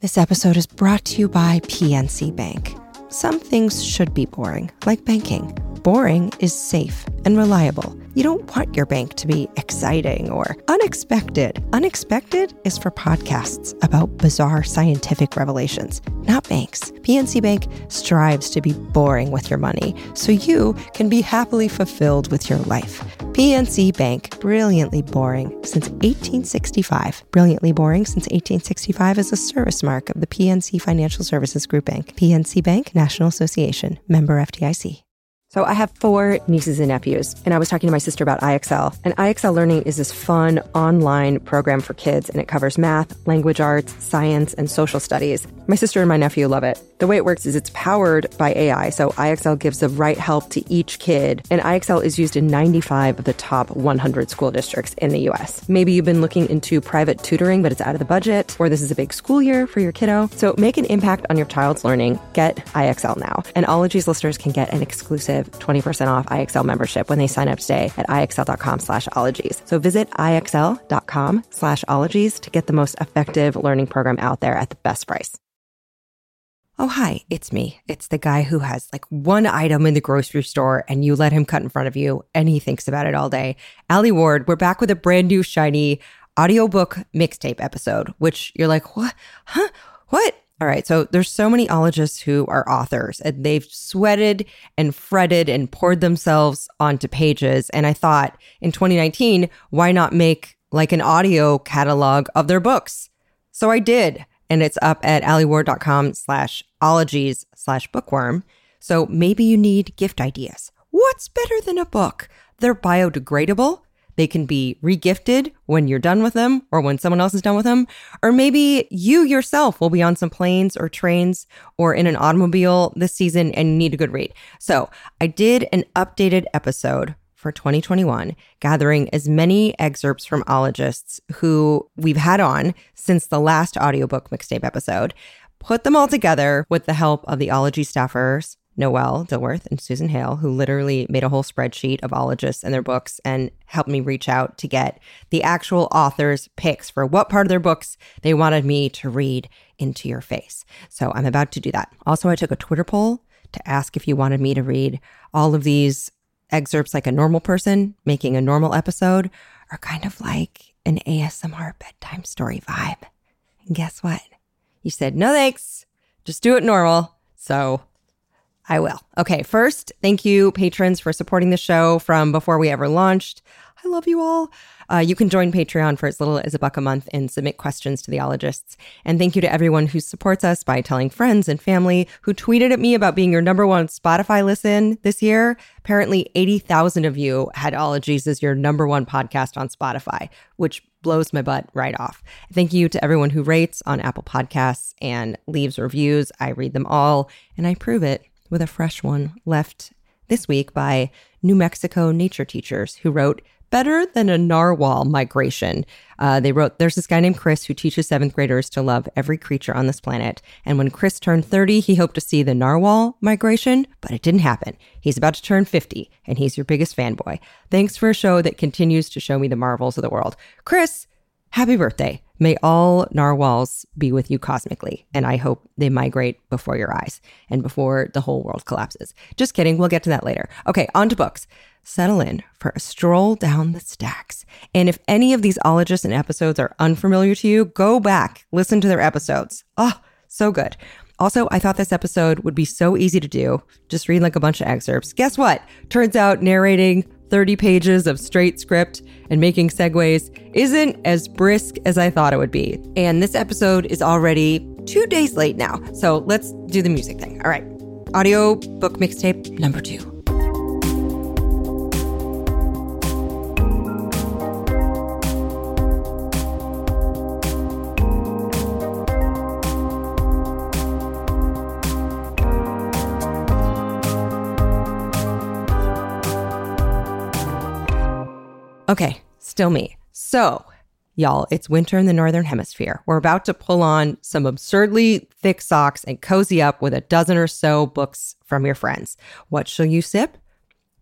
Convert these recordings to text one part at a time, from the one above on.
This episode is brought to you by PNC Bank. Some things should be boring, like banking. Boring is safe and reliable. You don't want your bank to be exciting or unexpected. Unexpected is for podcasts about bizarre scientific revelations, not banks. PNC Bank strives to be boring with your money so you can be happily fulfilled with your life. PNC Bank, brilliantly boring since 1865. Brilliantly boring since 1865 is a service mark of the PNC Financial Services Group Bank. PNC Bank, National Association, member FDIC. So I have four nieces and nephews, and I was talking to my sister about IXL. And IXL Learning is this fun online program for kids, and it covers math, language arts, science, and social studies. My sister and my nephew love it. The way it works is it's powered by AI, so IXL gives the right help to each kid, and IXL is used in 95 of the top 100 school districts in the US. Maybe you've been looking into private tutoring, but it's out of the budget, or this is a big school year for your kiddo. So make an impact on your child's learning. Get IXL now. And Ologies listeners can get an exclusive 20% off IXL membership when they sign up today at IXL.com slash ologies. So visit IXL.com slash ologies to get the most effective learning program out there at the best price. Oh, hi, it's me. It's the guy who has like one item in the grocery store and you let him cut in front of you and he thinks about it all day. Alie Ward, we're back with a brand new shiny audiobook mixtape episode, which you're like, what? Huh? What? All right. So there's so many ologists who are authors and they've sweated and fretted and poured themselves onto pages. And I thought in 2019, why not make like an audio catalog of their books? So I did. And it's up at alieward.com slash ologies slash bookworm. So maybe you need gift ideas. What's better than a book? They're biodegradable. They can be regifted when you're done with them or when someone else is done with them. Or maybe you yourself will be on some planes or trains or in an automobile this season and need a good read. So I did an updated episode for 2021, gathering as many excerpts from ologists who we've had on since the last audiobook mixtape episode, put them all together with the help of the ology staffers Noel Dilworth and Susan Hale, who literally made a whole spreadsheet of ologists and their books and helped me reach out to get the actual authors' picks for what part of their books they wanted me to read into your face. So I'm about to do that. Also, I took a Twitter poll to ask if you wanted me to read all of these excerpts like a normal person making a normal episode or kind of like an ASMR bedtime story vibe. And guess what? You said, no thanks, just do it normal. So I will. Okay, first, thank you, patrons, for supporting the show from before we ever launched. I love you all. Uh, you can join Patreon for as little as a buck a month and submit questions to the ologists. And thank you to everyone who supports us by telling friends and family who tweeted at me about being your number one Spotify listen this year. Apparently, 80,000 of you had Ologies as your number one podcast on Spotify, which blows my butt right off. Thank you to everyone who rates on Apple Podcasts and leaves reviews. I read them all and I prove it with a fresh one left this week by New Mexico nature teachers who wrote better than a narwhal migration. Uh, they wrote, There's this guy named Chris who teaches seventh graders to love every creature on this planet. And when Chris turned 30, he hoped to see the narwhal migration, but it didn't happen. He's about to turn 50, and he's your biggest fanboy. Thanks for a show that continues to show me the marvels of the world. Chris, happy birthday. May all narwhals be with you cosmically, and I hope they migrate before your eyes and before the whole world collapses. Just kidding, we'll get to that later. Okay, on to books. Settle in for a stroll down the stacks. And if any of these ologists and episodes are unfamiliar to you, go back, listen to their episodes. Oh, so good. Also, I thought this episode would be so easy to do. Just read like a bunch of excerpts. Guess what? Turns out narrating 30 pages of straight script and making segues isn't as brisk as I thought it would be. And this episode is already two days late now. So let's do the music thing. All right. Audio book mixtape number two. Okay, still me. So, y'all, it's winter in the Northern Hemisphere. We're about to pull on some absurdly thick socks and cozy up with a dozen or so books from your friends. What shall you sip?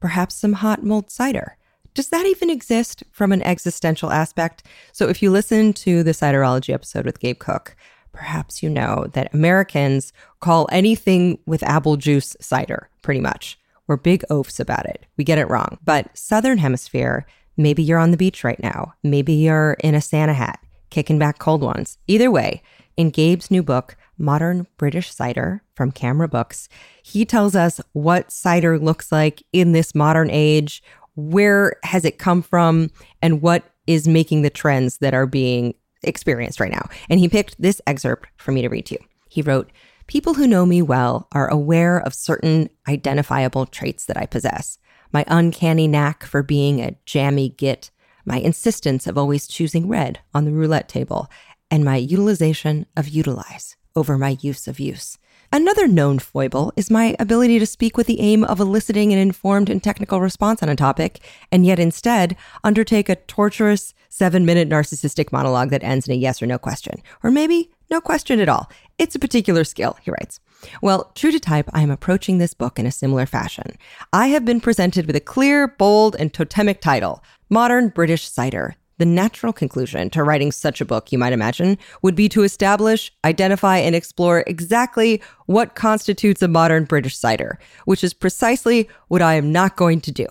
Perhaps some hot mulled cider. Does that even exist from an existential aspect? So, if you listen to the Ciderology episode with Gabe Cook, perhaps you know that Americans call anything with apple juice cider, pretty much. We're big oafs about it. We get it wrong. But Southern Hemisphere, maybe you're on the beach right now. Maybe you're in a Santa hat, kicking back cold ones. Either way, in Gabe's new book, Modern British Cider from CAMRA Books, he tells us what cider looks like in this modern age, where has it come from, and what is making the trends that are being experienced right now. And he picked this excerpt for me to read to you. He wrote, People who know me well are aware of certain identifiable traits that I possess. My uncanny knack for being a jammy git, my insistence of always choosing red on the roulette table, and my utilization of utilize over my use of use. Another known foible is my ability to speak with the aim of eliciting an informed and technical response on a topic, and yet instead undertake a torturous seven minute narcissistic monologue that ends in a yes or no question, or maybe no question at all. It's a particular skill, he writes. Well, true to type, I am approaching this book in a similar fashion. I have been presented with a clear, bold, and totemic title Modern British Cider. The natural conclusion to writing such a book, you might imagine, would be to establish, identify, and explore exactly what constitutes a modern British cider, which is precisely what I am not going to do.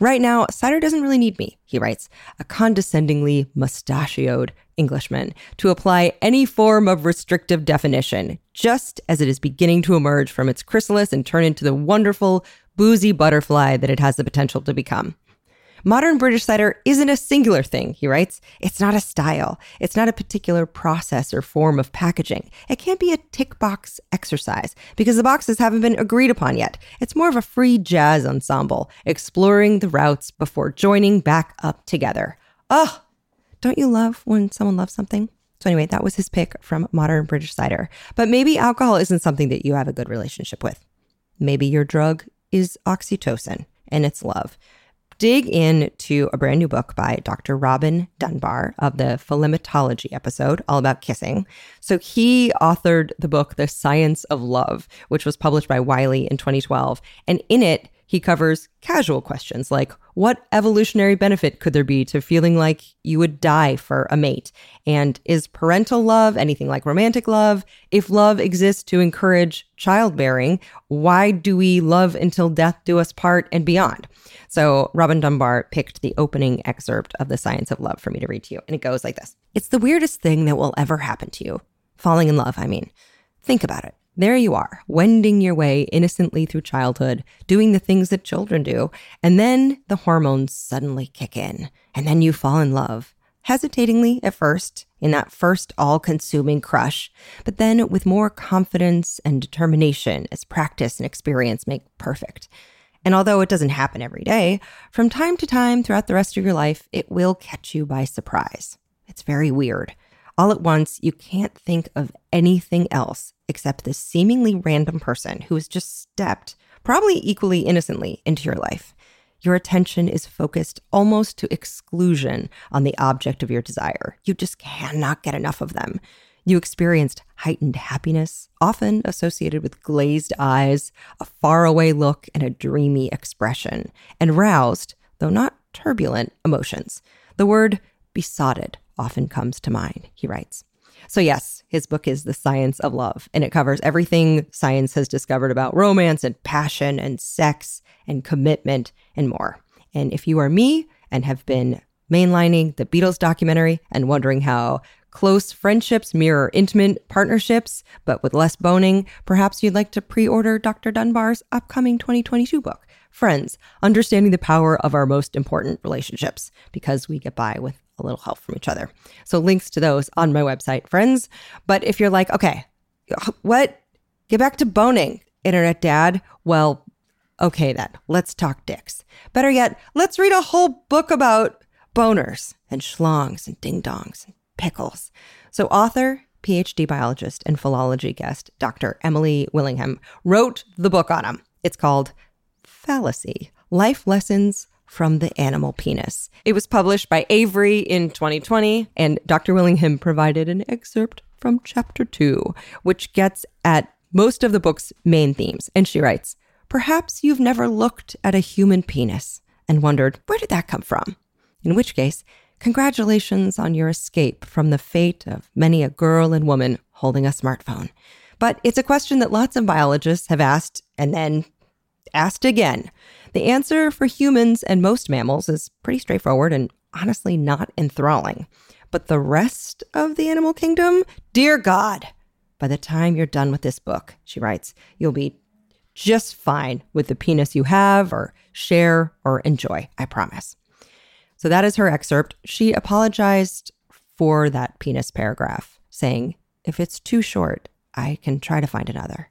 Right now, cider doesn't really need me, he writes, a condescendingly mustachioed Englishman, to apply any form of restrictive definition, just as it is beginning to emerge from its chrysalis and turn into the wonderful, boozy butterfly that it has the potential to become. Modern British cider isn't a singular thing, he writes. It's not a style. It's not a particular process or form of packaging. It can't be a tick box exercise because the boxes haven't been agreed upon yet. It's more of a free jazz ensemble, exploring the routes before joining back up together. Oh, don't you love when someone loves something? So, anyway, that was his pick from Modern British Cider. But maybe alcohol isn't something that you have a good relationship with. Maybe your drug is oxytocin and it's love dig into a brand new book by Dr. Robin Dunbar of the Philematology episode, all about kissing. So he authored the book, The Science of Love, which was published by Wiley in 2012. And in it, he covers casual questions like what evolutionary benefit could there be to feeling like you would die for a mate? And is parental love anything like romantic love? If love exists to encourage childbearing, why do we love until death do us part and beyond? So, Robin Dunbar picked the opening excerpt of The Science of Love for me to read to you. And it goes like this It's the weirdest thing that will ever happen to you. Falling in love, I mean. Think about it. There you are, wending your way innocently through childhood, doing the things that children do, and then the hormones suddenly kick in, and then you fall in love. Hesitatingly at first, in that first all consuming crush, but then with more confidence and determination as practice and experience make perfect. And although it doesn't happen every day, from time to time throughout the rest of your life, it will catch you by surprise. It's very weird. All at once, you can't think of anything else except this seemingly random person who has just stepped, probably equally innocently, into your life. Your attention is focused almost to exclusion on the object of your desire. You just cannot get enough of them. You experienced heightened happiness, often associated with glazed eyes, a faraway look, and a dreamy expression, and roused, though not turbulent, emotions. The word besotted often comes to mind, he writes. So, yes, his book is The Science of Love, and it covers everything science has discovered about romance and passion and sex and commitment and more. And if you are me and have been mainlining the Beatles documentary and wondering how close friendships mirror intimate partnerships, but with less boning, perhaps you'd like to pre order Dr. Dunbar's upcoming 2022 book, Friends Understanding the Power of Our Most Important Relationships, because we get by with a little help from each other. So links to those on my website, friends. But if you're like, okay, what? Get back to boning, internet dad. Well, okay then, let's talk dicks. Better yet, let's read a whole book about boners and schlongs and ding dongs and pickles. So author, PhD biologist, and phallology guest, Dr. Emily Willingham, wrote the book on them. It's called Phallacy Life Lessons from the animal penis. It was published by Avery in 2020, and Dr. Willingham provided an excerpt from chapter two, which gets at most of the book's main themes. And she writes Perhaps you've never looked at a human penis and wondered, where did that come from? In which case, congratulations on your escape from the fate of many a girl and woman holding a smartphone. But it's a question that lots of biologists have asked and then asked again. The answer for humans and most mammals is pretty straightforward and honestly not enthralling. But the rest of the animal kingdom, dear God, by the time you're done with this book, she writes, you'll be just fine with the penis you have or share or enjoy, I promise. So that is her excerpt. She apologized for that penis paragraph, saying, if it's too short, I can try to find another.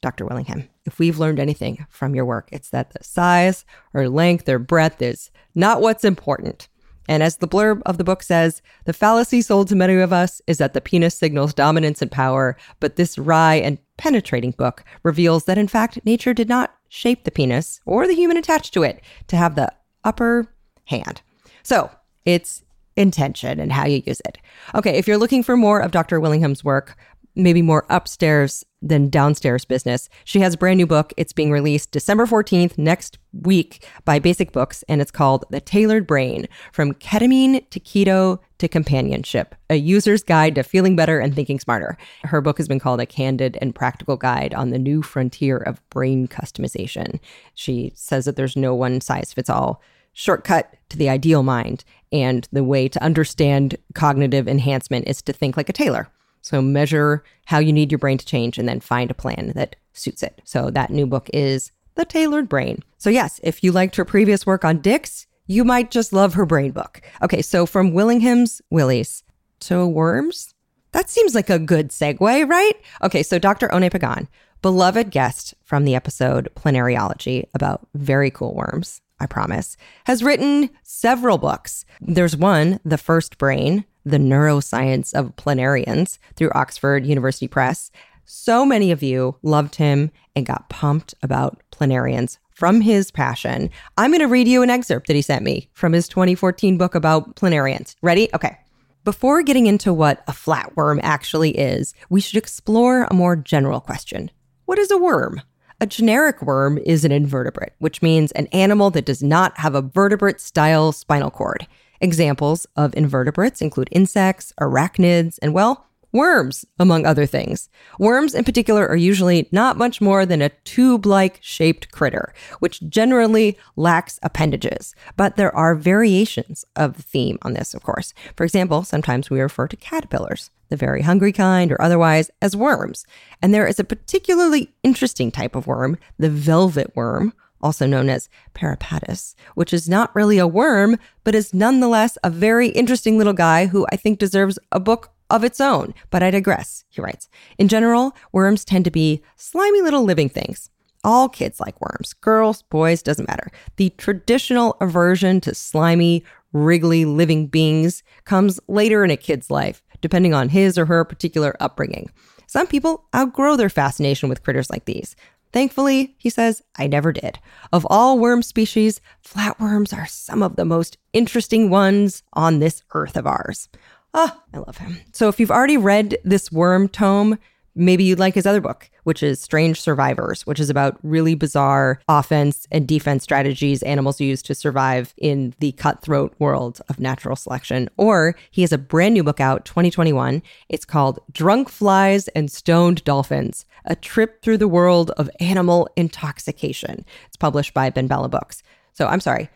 Dr. Willingham, if we've learned anything from your work, it's that the size or length or breadth is not what's important. And as the blurb of the book says, the fallacy sold to many of us is that the penis signals dominance and power, but this wry and penetrating book reveals that in fact nature did not shape the penis or the human attached to it to have the upper hand. So it's intention and how you use it. Okay, if you're looking for more of Dr. Willingham's work, maybe more upstairs than downstairs business. She has a brand new book. It's being released December 14th next week by Basic Books, and it's called The Tailored Brain From Ketamine to Keto to Companionship A User's Guide to Feeling Better and Thinking Smarter. Her book has been called a candid and practical guide on the new frontier of brain customization. She says that there's no one size fits all shortcut to the ideal mind, and the way to understand cognitive enhancement is to think like a tailor. So measure how you need your brain to change and then find a plan that suits it. So that new book is The Tailored Brain. So yes, if you liked her previous work on dicks, you might just love her brain book. Okay, so from Willingham's Willies to worms? That seems like a good segue, right? Okay, so Dr. Oné Pagán, beloved guest from the episode Planariology about very cool worms, I promise, has written several books. There's one, The First Brain, the Neuroscience of Planarians through Oxford University Press. So many of you loved him and got pumped about planarians from his passion. I'm going to read you an excerpt that he sent me from his 2014 book about planarians. Ready? Okay. Before getting into what a flatworm actually is, we should explore a more general question What is a worm? A generic worm is an invertebrate, which means an animal that does not have a vertebrate style spinal cord. Examples of invertebrates include insects, arachnids, and well, worms, among other things. Worms, in particular, are usually not much more than a tube like shaped critter, which generally lacks appendages. But there are variations of the theme on this, of course. For example, sometimes we refer to caterpillars, the very hungry kind or otherwise, as worms. And there is a particularly interesting type of worm, the velvet worm, also known as Peripatus, which is not really a worm, but is nonetheless a very interesting little guy who I think deserves a book of its own. But I digress, he writes. In general, worms tend to be slimy little living things. All kids like worms, girls, boys, doesn't matter. The traditional aversion to slimy, wriggly living beings comes later in a kid's life, depending on his or her particular upbringing. Some people outgrow their fascination with critters like these. Thankfully, he says, I never did. Of all worm species, flatworms are some of the most interesting ones on this earth of ours. Ah, oh, I love him. So if you've already read this worm tome, maybe you'd like his other book, which is Strange Survivors, which is about really bizarre offense and defense strategies animals use to survive in the cutthroat world of natural selection. Or he has a brand new book out, 2021. It's called Drunk Flies and Stoned Dolphins A Trip Through the World of Animal Intoxication. It's published by BenBella Books. So I'm sorry,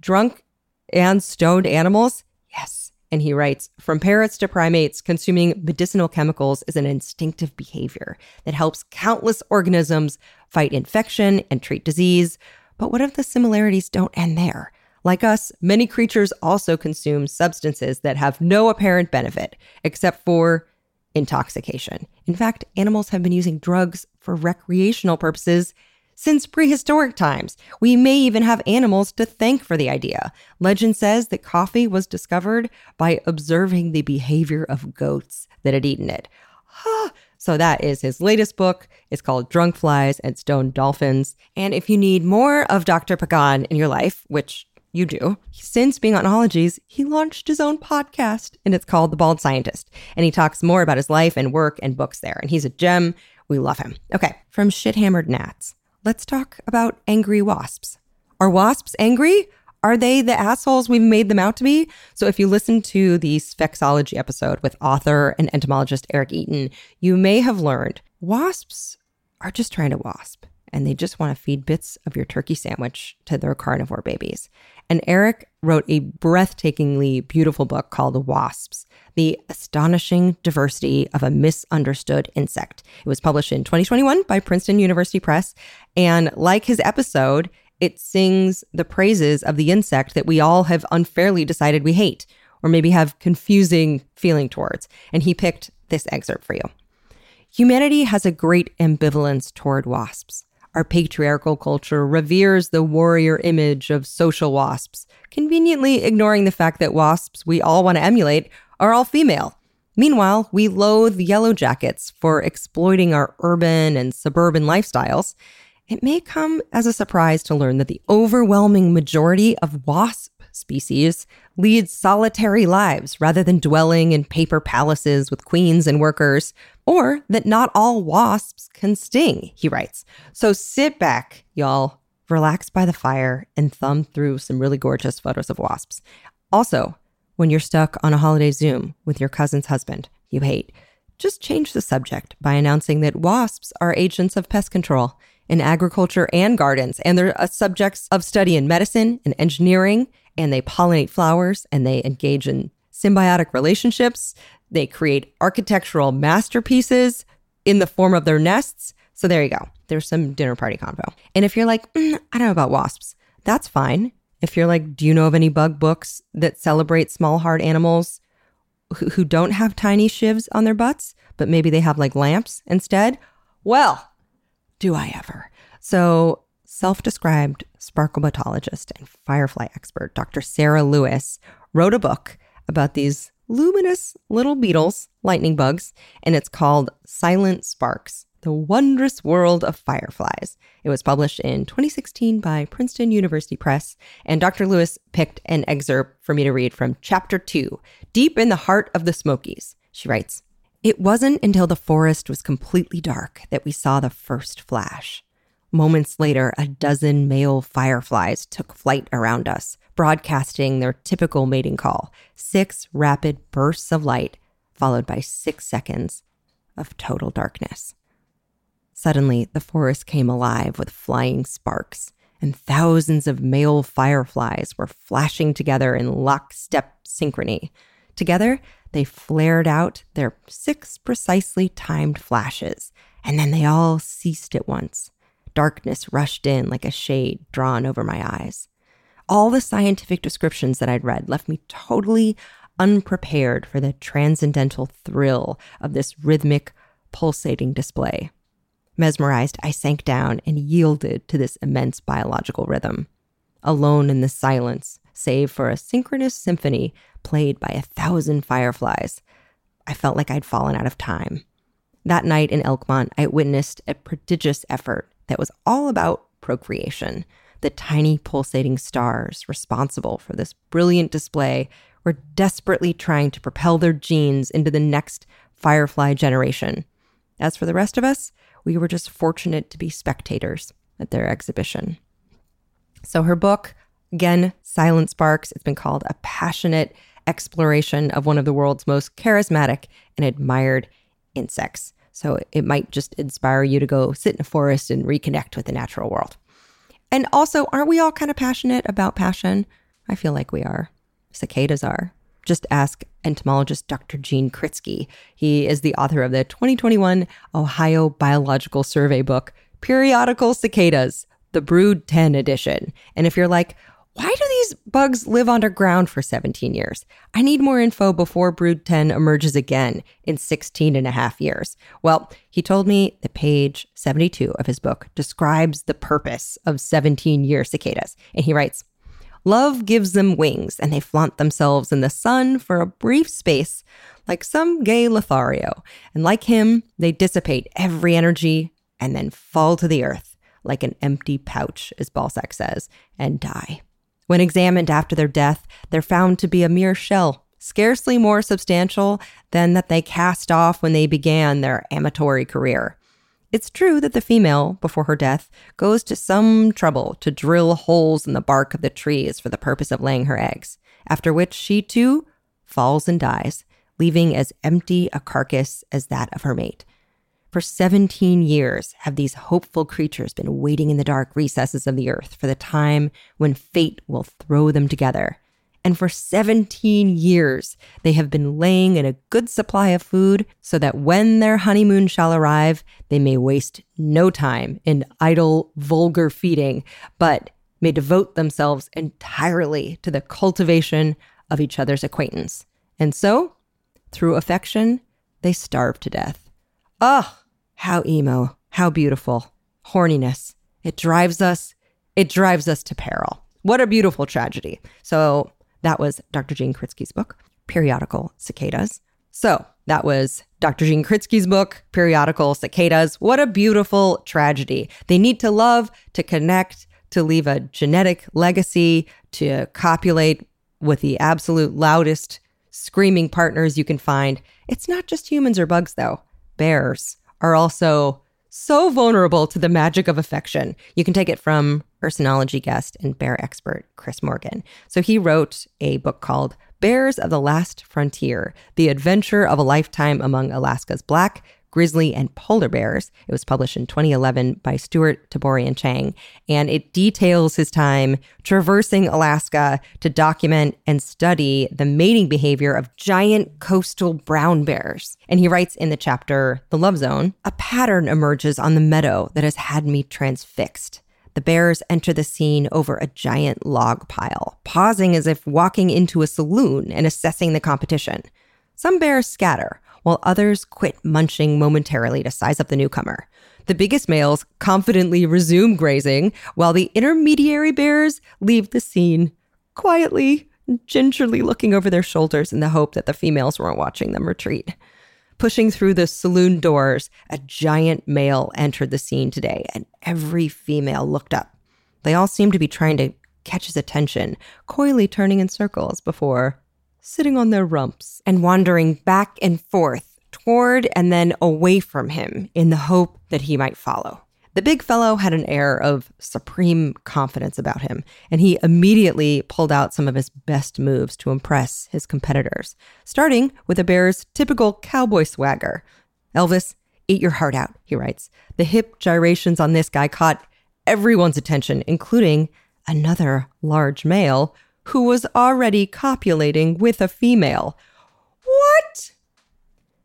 drunk and stoned animals? Yes and he writes From parrots to primates, consuming medicinal chemicals is an instinctive behavior that helps countless organisms fight infection and treat disease. But what if the similarities don't end there? Like us, many creatures also consume substances that have no apparent benefit except for intoxication. In fact, animals have been using drugs for recreational purposes since prehistoric times. We may even have animals to thank for the idea. Legend says that coffee was discovered by observing the behavior of goats that had eaten it. So that is his latest book. It's called Drunk Flies and Stone Dolphins. And if you need more of Dr. Pagán in your life, which you do, since being on Ologies, he launched his own podcast and it's called The Bald Scientist. And he talks more about his life and work and books there. And he's a gem. We love him. Okay, from Shit Hammered Gnats let's talk about angry wasps. Are wasps angry? Are they the assholes we've made them out to be? So, if you listen to the Sphexology episode with author and entomologist Eric Eaton, you may have learned wasps are just trying to wasp and they just want to feed bits of your turkey sandwich to their carnivore babies. And Eric wrote a breathtakingly beautiful book called Wasps The Astonishing Diversity of a Misunderstood Insect. It was published in 2021 by Princeton University Press. And like his episode, it sings the praises of the insect that we all have unfairly decided we hate or maybe have confusing feeling towards. And he picked this excerpt for you. Humanity has a great ambivalence toward wasps. Our patriarchal culture reveres the warrior image of social wasps, conveniently ignoring the fact that wasps we all want to emulate are all female. Meanwhile, we loathe yellow jackets for exploiting our urban and suburban lifestyles it may come as a surprise to learn that the overwhelming majority of wasp species lead solitary lives rather than dwelling in paper palaces with queens and workers, or that not all wasps can sting, he writes. So sit back, y'all, relax by the fire, and thumb through some really gorgeous photos of wasps. Also, when you're stuck on a holiday Zoom with your cousin's husband you hate, just change the subject by announcing that wasps are agents of pest control in agriculture and gardens. And they're uh, subjects of study in medicine and engineering, and they pollinate flowers and they engage in symbiotic relationships. They create architectural masterpieces in the form of their nests. So there you go. There's some dinner party convo. And if you're like, mm, I don't know about wasps, that's fine. If you're like, do you know of any bug books that celebrate small, hard animals who, who don't have tiny shivs on their butts, but maybe they have like lamps instead? Well, do I ever? So, self described sparklebotologist and firefly expert Dr. Sara Lewis wrote a book about these luminous little beetles, lightning bugs, and it's called Silent Sparks The Wondrous World of Fireflies. It was published in 2016 by Princeton University Press, and Dr. Lewis picked an excerpt for me to read from chapter two Deep in the Heart of the Smokies. She writes, it wasn't until the forest was completely dark that we saw the first flash. Moments later, a dozen male fireflies took flight around us, broadcasting their typical mating call six rapid bursts of light, followed by six seconds of total darkness. Suddenly, the forest came alive with flying sparks, and thousands of male fireflies were flashing together in lockstep synchrony. Together, they flared out their six precisely timed flashes, and then they all ceased at once. Darkness rushed in like a shade drawn over my eyes. All the scientific descriptions that I'd read left me totally unprepared for the transcendental thrill of this rhythmic, pulsating display. Mesmerized, I sank down and yielded to this immense biological rhythm. Alone in the silence, save for a synchronous symphony played by a thousand fireflies. I felt like I'd fallen out of time. That night in Elkmont, I witnessed a prodigious effort that was all about procreation. The tiny pulsating stars responsible for this brilliant display were desperately trying to propel their genes into the next firefly generation. As for the rest of us, we were just fortunate to be spectators at their exhibition. So her book, Again, Silent Sparks. It's been called a passionate exploration of one of the world's most charismatic and admired insects. So it might just inspire you to go sit in a forest and reconnect with the natural world. And also, aren't we all kind of passionate about passion? I feel like we are. Cicadas are. Just ask entomologist Dr. Gene Kritsky. He is the author of the 2021 Ohio Biological Survey book, Periodical Cicadas, the Brood 10 edition. And if you're like, why do these bugs live underground for 17 years? I need more info before Brood 10 emerges again in 16 and a half years. Well, he told me that page 72 of his book describes the purpose of 17 year cicadas. And he writes, Love gives them wings, and they flaunt themselves in the sun for a brief space, like some gay Lothario. And like him, they dissipate every energy and then fall to the earth like an empty pouch, as Balzac says, and die. When examined after their death, they're found to be a mere shell, scarcely more substantial than that they cast off when they began their amatory career. It's true that the female, before her death, goes to some trouble to drill holes in the bark of the trees for the purpose of laying her eggs, after which she too falls and dies, leaving as empty a carcass as that of her mate. For 17 years have these hopeful creatures been waiting in the dark recesses of the earth for the time when fate will throw them together. And for 17 years, they have been laying in a good supply of food so that when their honeymoon shall arrive, they may waste no time in idle, vulgar feeding, but may devote themselves entirely to the cultivation of each other's acquaintance. And so, through affection, they starve to death. Oh, how emo, how beautiful. Horniness. It drives us, it drives us to peril. What a beautiful tragedy. So that was Dr. Gene Kritsky's book, Periodical Cicadas. So that was Dr. Gene Kritsky's book, Periodical Cicadas. What a beautiful tragedy. They need to love, to connect, to leave a genetic legacy, to copulate with the absolute loudest screaming partners you can find. It's not just humans or bugs, though bears are also so vulnerable to the magic of affection. You can take it from ursinology guest and bear expert Chris Morgan. So he wrote a book called Bears of the Last Frontier The Adventure of a Lifetime Among Alaska's Black, grizzly, and polar bears. It was published in 2011 by Stewart Tabori & Chang, and it details his time traversing Alaska to document and study the mating behavior of giant coastal brown bears. And he writes in the chapter, The Love Zone, a pattern emerges on the meadow that has had me transfixed. The bears enter the scene over a giant log pile, pausing as if walking into a saloon and assessing the competition. Some bears scatter, while others quit munching momentarily to size up the newcomer. The biggest males confidently resume grazing, while the intermediary bears leave the scene quietly, gingerly looking over their shoulders in the hope that the females weren't watching them retreat. Pushing through the saloon doors, a giant male entered the scene today, and every female looked up. They all seemed to be trying to catch his attention, coyly turning in circles before sitting on their rumps and wandering back and forth toward and then away from him in the hope that he might follow. The big fellow had an air of supreme confidence about him, and he immediately pulled out some of his best moves to impress his competitors, starting with a bear's typical cowboy swagger. Elvis, eat your heart out, he writes. The hip gyrations on this guy caught everyone's attention, including another large male who was already copulating with a female. What?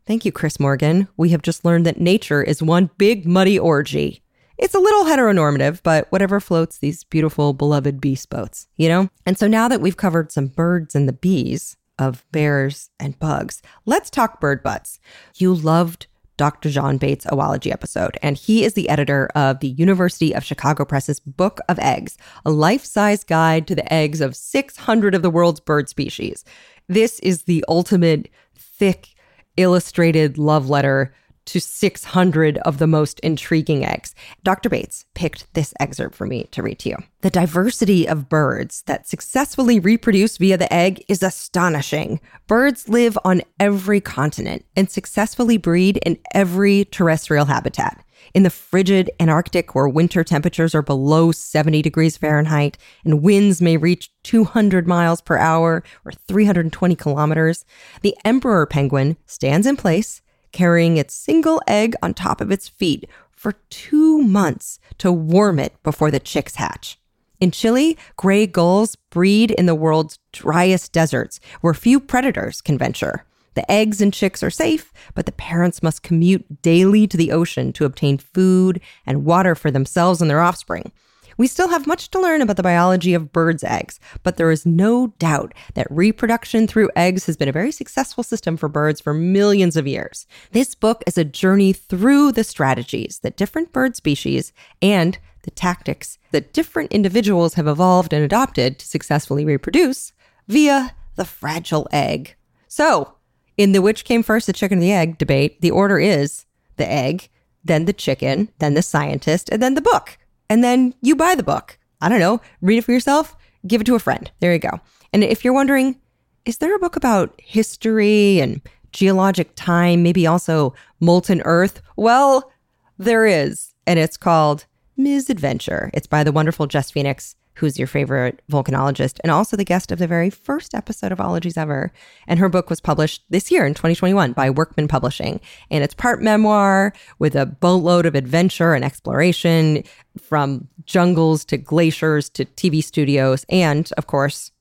Thank you, Chris Morgan. We have just learned that nature is one big muddy orgy. It's a little heteronormative, but whatever floats these beautiful, beloved beast boats, you know? And so now that we've covered some birds and the bees of bears and bugs, let's talk bird butts. You loved Dr. John Bates' Oology episode, and he is the editor of the University of Chicago Press's Book of Eggs, a life size guide to the eggs of 600 of the world's bird species. This is the ultimate thick, illustrated love letter to 600 of the most intriguing eggs. Dr. Bates picked this excerpt for me to read to you. The diversity of birds that successfully reproduce via the egg is astonishing. Birds live on every continent and successfully breed in every terrestrial habitat. In the frigid Antarctic, where winter temperatures are below 70 degrees Fahrenheit and winds may reach 200 miles per hour or 320 kilometers, the emperor penguin stands in place carrying its single egg on top of its feet for two months to warm it before the chicks hatch. In Chile, gray gulls breed in the world's driest deserts where few predators can venture. The eggs and chicks are safe, but the parents must commute daily to the ocean to obtain food and water for themselves and their offspring. We still have much to learn about the biology of birds' eggs, but there is no doubt that reproduction through eggs has been a very successful system for birds for millions of years. This book is a journey through the strategies that different bird species and the tactics that different individuals have evolved and adopted to successfully reproduce via the fragile egg. So, in the which came first, the chicken or the egg debate, the order is the egg, then the chicken, then the scientist, and then the book and then you buy the book. I don't know, read it for yourself, give it to a friend. There you go. And if you're wondering, is there a book about history and geologic time, maybe also molten earth? Well, There is, and it's called Misadventure. It's by the wonderful Jess Phoenix, who's your favorite volcanologist and also the guest of the very first episode of Ologies Ever. And her book was published this year in 2021 by Workman Publishing. And it's part memoir with a boatload of adventure and exploration from jungles to glaciers to TV studios and, of course,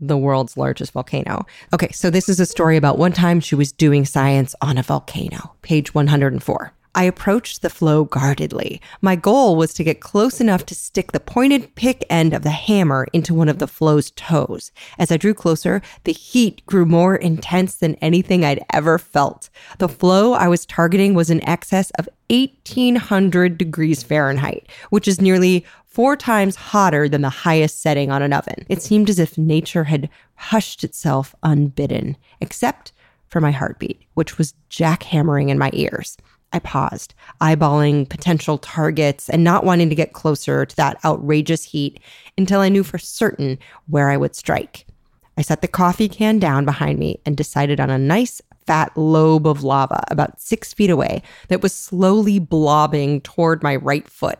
the world's largest volcano. Okay, so this is a story about one time she was doing science on a volcano, page 104. I approached the flow guardedly. My goal was to get close enough to stick the pointed pick end of the hammer into one of the flow's toes. As I drew closer, the heat grew more intense than anything I'd ever felt. The flow I was targeting was in excess of 1800 degrees Fahrenheit, which is nearly four times hotter than the highest setting on an oven. It seemed as if nature had hushed itself unbidden, except for my heartbeat, which was jackhammering in my ears. I paused, eyeballing potential targets and not wanting to get closer to that outrageous heat until I knew for certain where I would strike. I set the coffee can down behind me and decided on a nice fat lobe of lava about six feet away that was slowly blobbing toward my right foot.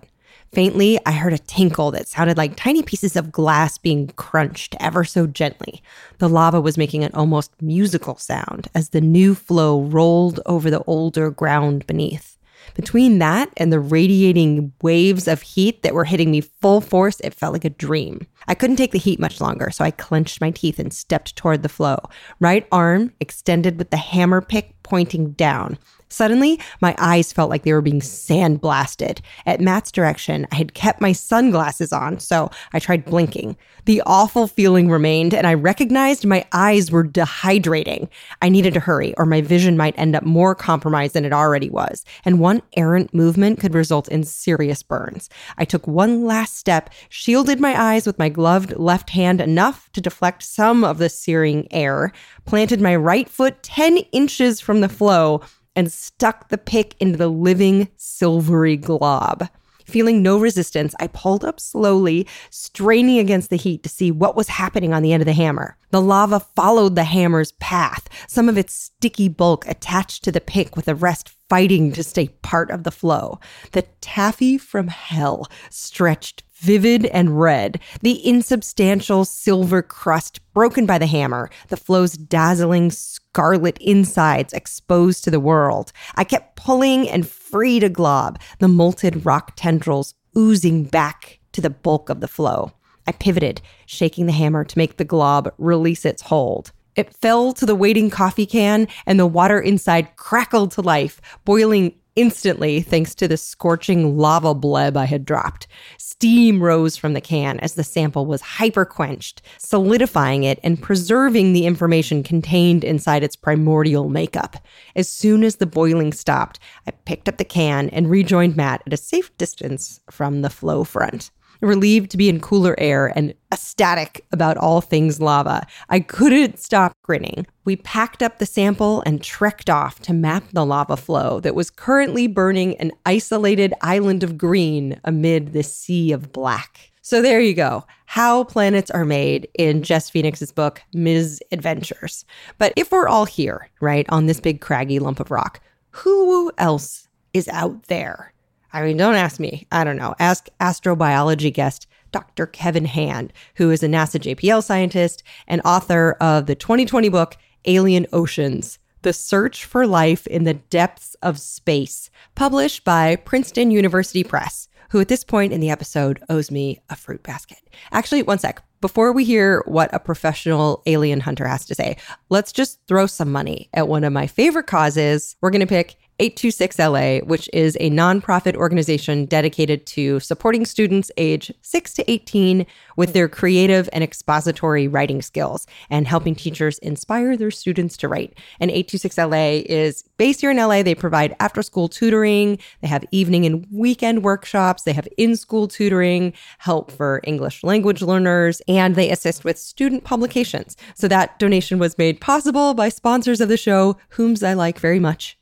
Faintly, I heard a tinkle that sounded like tiny pieces of glass being crunched ever so gently. The lava was making an almost musical sound as the new flow rolled over the older ground beneath. Between that and the radiating waves of heat that were hitting me full force, it felt like a dream. I couldn't take the heat much longer, so I clenched my teeth and stepped toward the flow. Right arm extended with the hammer pick pointing down. Suddenly, my eyes felt like they were being sandblasted. At Matt's direction, I had kept my sunglasses on, so I tried blinking. The awful feeling remained, and I recognized my eyes were dehydrating. I needed to hurry, or my vision might end up more compromised than it already was, and one errant movement could result in serious burns. I took one last step, shielded my eyes with my gloved left hand enough to deflect some of the searing air, planted my right foot 10 inches from the flow, and stuck the pick into the living silvery glob. Feeling no resistance, I pulled up slowly, straining against the heat to see what was happening on the end of the hammer. The lava followed the hammer's path, some of its sticky bulk attached to the pick, with the rest fighting to stay part of the flow. The taffy from hell stretched vivid and red, the insubstantial silver crust broken by the hammer, the flow's dazzling scarlet insides exposed to the world. I kept pulling and freed a glob, the molted rock tendrils oozing back to the bulk of the flow. I pivoted, shaking the hammer to make the glob release its hold. It fell to the waiting coffee can, and the water inside crackled to life, boiling instantly thanks to the scorching lava bleb I had dropped. Steam rose from the can as the sample was hyper quenched, solidifying it and preserving the information contained inside its primordial makeup. As soon as the boiling stopped, I picked up the can and rejoined Matt at a safe distance from the flow front relieved to be in cooler air and ecstatic about all things lava. I couldn't stop grinning. We packed up the sample and trekked off to map the lava flow that was currently burning an isolated island of green amid the sea of black. So there you go. How planets are made in Jess Phoenix's book, Ms. Adventures. But if we're all here, right, on this big craggy lump of rock, who else is out there? I mean, don't ask me. I don't know. Ask astrobiology guest Dr. Kevin Hand, who is a NASA JPL scientist and author of the 2020 book Alien Oceans The Search for Life in the Depths of Space, published by Princeton University Press, who at this point in the episode owes me a fruit basket. Actually, one sec. Before we hear what a professional alien hunter has to say, let's just throw some money at one of my favorite causes. We're going to pick 826LA, which is a nonprofit organization dedicated to supporting students age 6 to 18 with their creative and expository writing skills and helping teachers inspire their students to write. And 826LA is based here in LA. They provide after school tutoring, they have evening and weekend workshops, they have in school tutoring, help for English language learners, and they assist with student publications. So that donation was made possible by sponsors of the show, whom I like very much.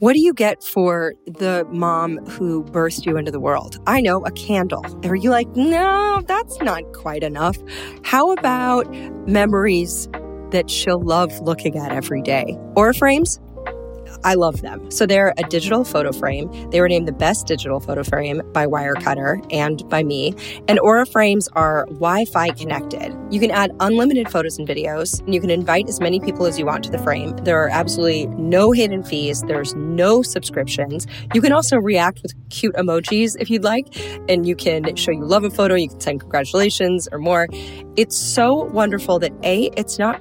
What do you get for the mom who burst you into the world? I know a candle. Are you like, no, that's not quite enough? How about memories that she'll love looking at every day? Aura frames? I love them. So they're a digital photo frame. They were named the best digital photo frame by Wirecutter and by me. And Aura frames are Wi Fi connected. You can add unlimited photos and videos, and you can invite as many people as you want to the frame. There are absolutely no hidden fees, there's no subscriptions. You can also react with cute emojis if you'd like, and you can show you love a photo, you can send congratulations or more. It's so wonderful that A, it's not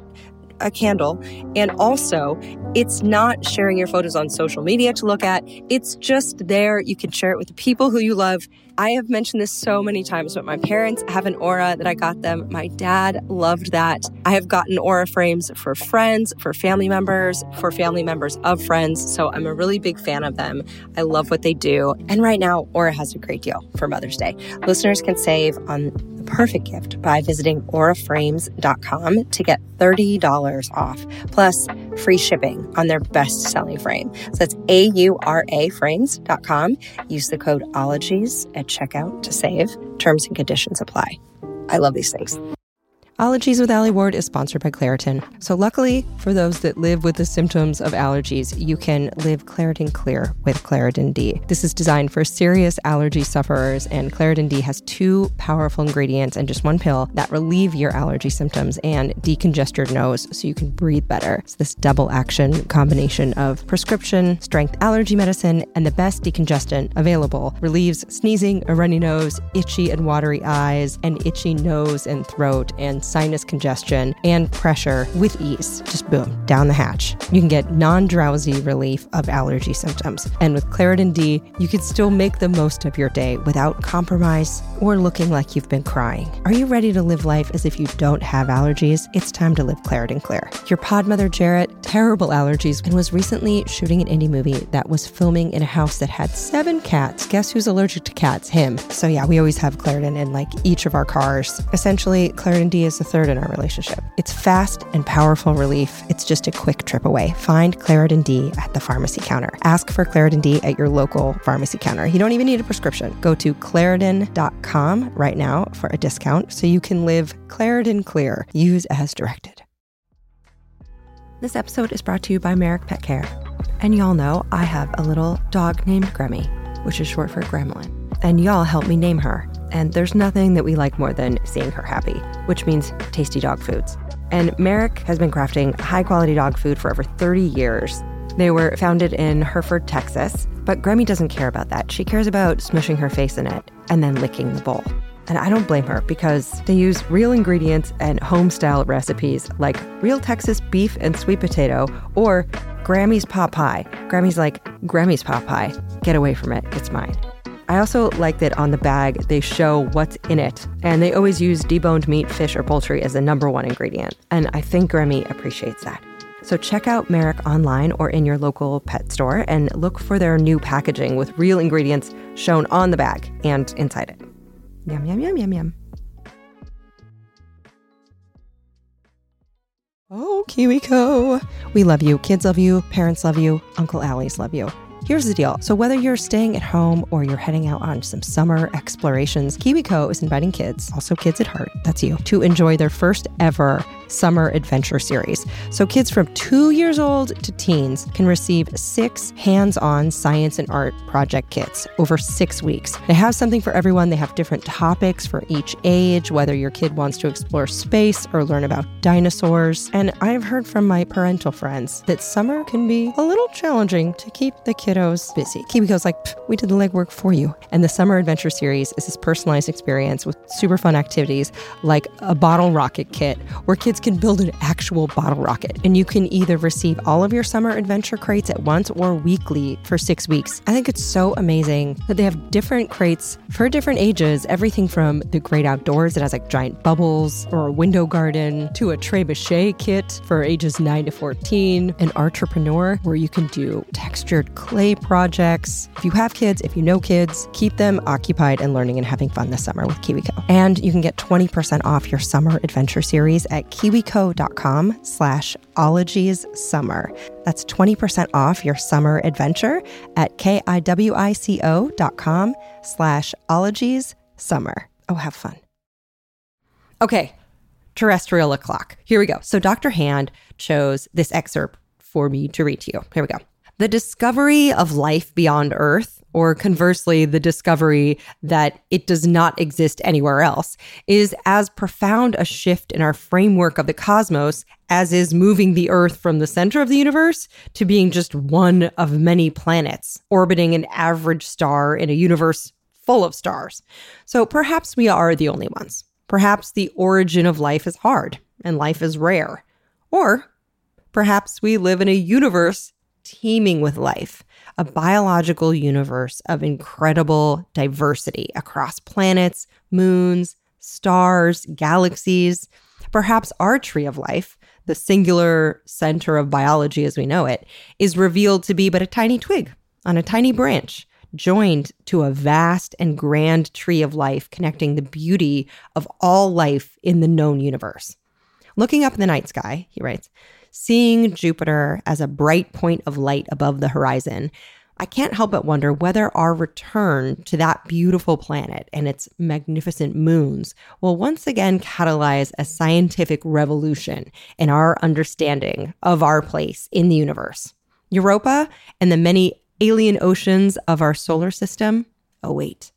a candle. And also, it's not sharing your photos on social media to look at. It's just there. You can share it with the people who you love. I have mentioned this so many times, but my parents have an aura that I got them. My dad loved that. I have gotten aura frames for friends, for family members, for family members of friends. So I'm a really big fan of them. I love what they do. And right now, Aura has a great deal for Mother's Day. Listeners can save on the perfect gift by visiting auraframes.com to get $30 off, plus free shipping on their best selling frame. So that's A U R A frames.com. Use the code OLOGIES at checkout to save. Terms and conditions apply. I love these things. Ologies with Alie Ward is sponsored by Claritin. So, luckily for those that live with the symptoms of allergies, you can live Claritin Clear with Claritin D. This is designed for serious allergy sufferers, and Claritin D has two powerful ingredients and just one pill that relieve your allergy symptoms and decongest your nose so you can breathe better. It's this double action combination of prescription, strength allergy medicine, and the best decongestant available relieves sneezing, a runny nose, itchy and watery eyes, and itchy nose and throat, and sinus congestion, and pressure with ease. Just boom, down the hatch. You can get non drowsy relief of allergy symptoms. And with Claritin D, you can still make the most of your day without compromise or looking like you've been crying. Are you ready to live life as if you don't have allergies? It's time to live Claritin Clear. Your podmother, Jarrett, terrible allergies, and was recently shooting an indie movie that was filming in a house that had seven cats. Guess who's allergic to cats? Him. So yeah, we always have Claritin in like each of our cars. Essentially, Claritin D is the third in our relationship. It's fast and powerful relief. It's just a quick trip away. Find Claritin D at the pharmacy counter. Ask for Claritin D at your local pharmacy counter. You don't even need a prescription. Go to Claritin.com right now for a discount so you can live Claritin Clear. Use as directed. This episode is brought to you by Merrick Pet Care. And y'all know I have a little dog named Gremmy, which is short for Gremlin. And y'all help me name her. And there's nothing that we like more than seeing her happy, which means tasty dog foods. And Merrick has been crafting high quality dog food for over 30 years. They were founded in Hereford, Texas, but Grammy doesn't care about that. She cares about smushing her face in it and then licking the bowl. And I don't blame her because they use real ingredients and home style recipes like real Texas beef and sweet potato or Grammy's pot pie. Grammy's like, Grammy's pot pie. Get away from it. It's mine. I also like that on the bag they show what's in it, and they always use deboned meat, fish, or poultry as the number one ingredient. And I think Grammy appreciates that. So check out Merrick online or in your local pet store and look for their new packaging with real ingredients shown on the bag and inside it. Yum, yum, yum, yum, yum. Oh, KiwiCo. We love you. Kids love you. Parents love you. Uncle Alie's love you. Here's the deal. So, whether you're staying at home or you're heading out on some summer explorations, KiwiCo is inviting kids, also kids at heart, that's you, to enjoy their first ever summer adventure series. So, kids from two years old to teens can receive six hands on science and art project kits over six weeks. They have something for everyone. They have different topics for each age, whether your kid wants to explore space or learn about dinosaurs. And I've heard from my parental friends that summer can be a little challenging to keep the kiddos busy. KiwiCo's like, we did the legwork for you. And the Summer Adventure Series is this personalized experience with super fun activities like a bottle rocket kit where kids can build an actual bottle rocket, and you can either receive all of your summer adventure crates at once or weekly for six weeks. I think it's so amazing that they have different crates for different ages everything from the great outdoors that has like giant bubbles or a window garden to a trebuchet kit for ages 9 to 14, an entrepreneur where you can do textured clay projects. If you have kids, if you know kids, keep them occupied and learning and having fun this summer with KiwiCo. And you can get 20% off your summer adventure series at Kiwi kiwico.com slash ologies summer. That's 20% off your summer adventure at K-I-W-I-C-O dot com slash ologies summer. Oh, have fun. Okay, terrestrial o'clock. Here we go. So Dr. Hand chose this excerpt for me to read to you. Here we go. The discovery of life beyond Earth, or conversely, the discovery that it does not exist anywhere else, is as profound a shift in our framework of the cosmos as is moving the Earth from the center of the universe to being just one of many planets orbiting an average star in a universe full of stars. So perhaps we are the only ones. Perhaps the origin of life is hard and life is rare. Or perhaps we live in a universe teeming with life, a biological universe of incredible diversity across planets, moons, stars, galaxies. Perhaps our tree of life, the singular center of biology as we know it, is revealed to be but a tiny twig on a tiny branch, joined to a vast and grand tree of life connecting the beauty of all life in the known universe. Looking up in the night sky, he writes, seeing Jupiter as a bright point of light above the horizon, I can't help but wonder whether our return to that beautiful planet and its magnificent moons will once again catalyze a scientific revolution in our understanding of our place in the universe. Europa and the many alien oceans of our solar system oh, await.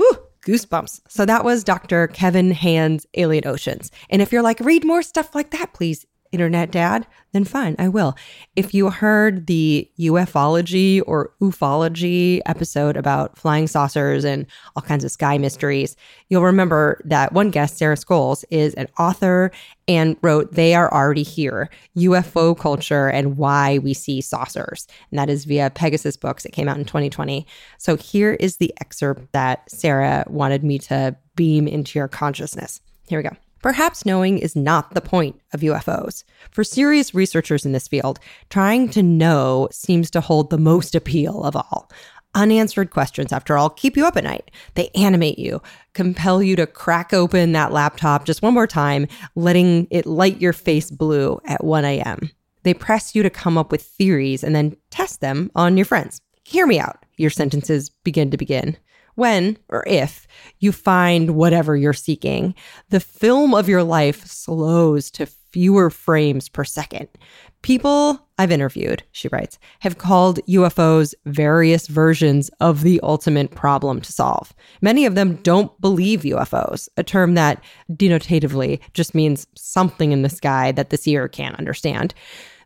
Ooh, goosebumps. So that was Dr. Kevin Hand's Alien Oceans. And if you're like, read more stuff like that, please internet dad, then fine, I will. If you heard the ufology or ufology episode about flying saucers and all kinds of sky mysteries, you'll remember that one guest, Sarah Scoles, is an author and wrote They Are Already Here UFO Culture and Why We See Saucers. And that is via Pegasus Books. It came out in 2020. So here is the excerpt that Sarah wanted me to beam into your consciousness. Here we go. Perhaps knowing is not the point of UFOs. For serious researchers in this field, trying to know seems to hold the most appeal of all. Unanswered questions, after all, keep you up at night. They animate you, compel you to crack open that laptop just one more time, letting it light your face blue at 1 a.m. They press you to come up with theories and then test them on your friends. Hear me out, your sentences begin to begin when or if you find whatever you're seeking, the film of your life slows to fewer frames per second. People I've interviewed, she writes, have called UFOs various versions of the ultimate problem to solve. Many of them don't believe UFOs, a term that denotatively just means something in the sky that the seer can't understand.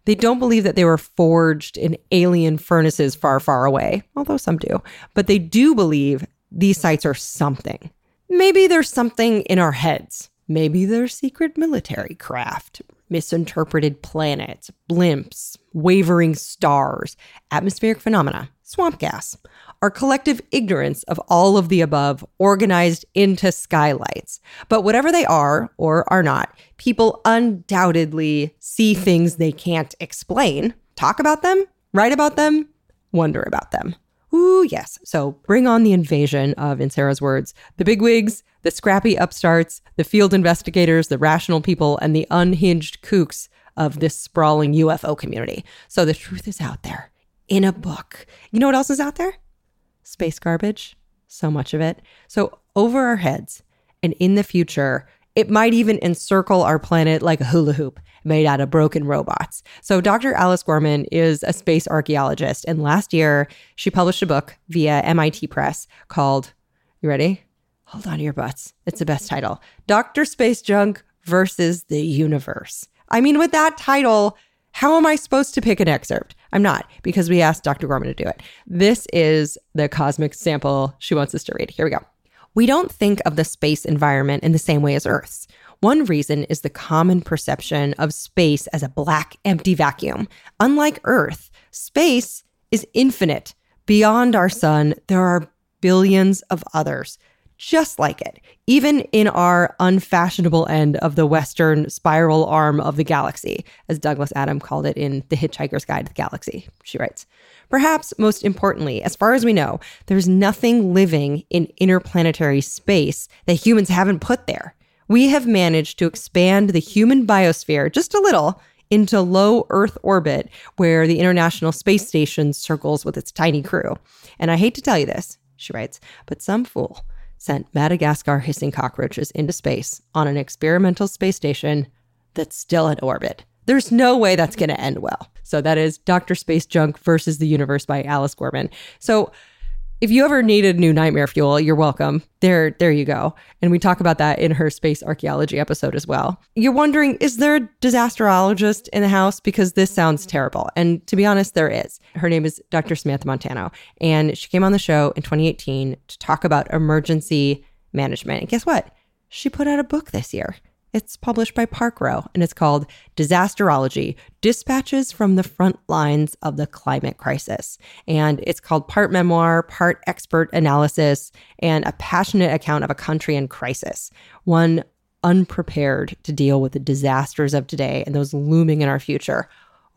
They don't believe that they were forged in alien furnaces far, far away, although some do. But they do believe these sights are something. Maybe there's something in our heads. Maybe they're secret military craft, misinterpreted planets, blimps, wavering stars, atmospheric phenomena, swamp gas, our collective ignorance of all of the above organized into skylights. But whatever they are or are not, people undoubtedly see things they can't explain, talk about them, write about them, wonder about them. Ooh, yes. So bring on the invasion of, in Sarah's words, the bigwigs, the scrappy upstarts, the field investigators, the rational people, and the unhinged kooks of this sprawling UFO community. So the truth is out there in a book. You know what else is out there? Space garbage. So much of it. So over our heads and in the future, it might even encircle our planet like a hula hoop made out of broken robots. So, Dr. Alice Gorman is a space archaeologist. And last year, she published a book via MIT Press called, You ready? Hold on to your butts. It's the best title Dr. Space Junk versus the Universe. I mean, with that title, how am I supposed to pick an excerpt? I'm not, because we asked Dr. Gorman to do it. This is the cosmic sample she wants us to read. Here we go. We don't think of the space environment in the same way as Earth's. One reason is the common perception of space as a black, empty vacuum. Unlike Earth, space is infinite. Beyond our sun, there are billions of others just like it, even in our unfashionable end of the Western spiral arm of the galaxy, as Douglas Adam called it in The Hitchhiker's Guide to the Galaxy, she writes. Perhaps most importantly, as far as we know, there's nothing living in interplanetary space that humans haven't put there. We have managed to expand the human biosphere just a little into low Earth orbit where the International Space Station circles with its tiny crew. And I hate to tell you this, she writes, but some fool sent Madagascar hissing cockroaches into space on an experimental space station that's still in orbit. There's no way that's going to end well. So that is Dr. Space Junk versus the Universe by Alice Gorman. So if you ever needed new nightmare fuel, you're welcome. There, there you go. And we talk about that in her space archaeology episode as well. You're wondering, is there a disasterologist in the house? Because this sounds terrible. And to be honest, there is. Her name is Dr. Samantha Montano. And she came on the show in 2018 to talk about emergency management. And guess what? She put out a book this year. It's published by Park Row and it's called Disasterology Dispatches from the Front Lines of the Climate Crisis. And it's called part memoir, part expert analysis, and a passionate account of a country in crisis, one unprepared to deal with the disasters of today and those looming in our future.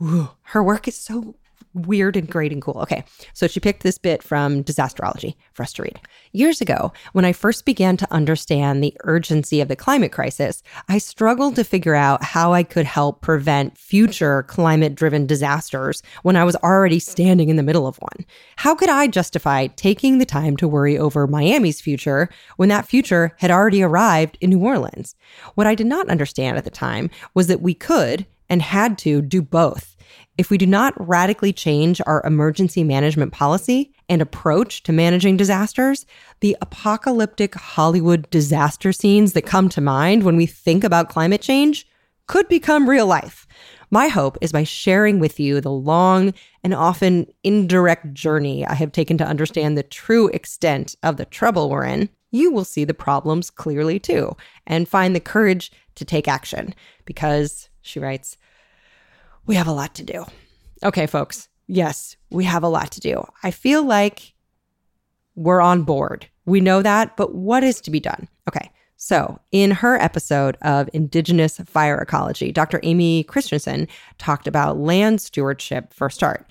Ooh, her work is so weird and great and cool. Okay, so she picked this bit from Disasterology for us to read. Years ago, when I first began to understand the urgency of the climate crisis, I struggled to figure out how I could help prevent future climate driven disasters when I was already standing in the middle of one. How could I justify taking the time to worry over Miami's future when that future had already arrived in New Orleans? What I did not understand at the time was that we could and had to do both if we do not radically change our emergency management policy and approach to managing disasters, the apocalyptic Hollywood disaster scenes that come to mind when we think about climate change could become real life. My hope is by sharing with you the long and often indirect journey I have taken to understand the true extent of the trouble we're in, you will see the problems clearly too and find the courage to take action. Because, she writes, we have a lot to do. Okay, folks. Yes, we have a lot to do. I feel like we're on board. We know that, but what is to be done? Okay. So, in her episode of Indigenous Fire Ecology, Dr. Amy Christianson talked about land stewardship for START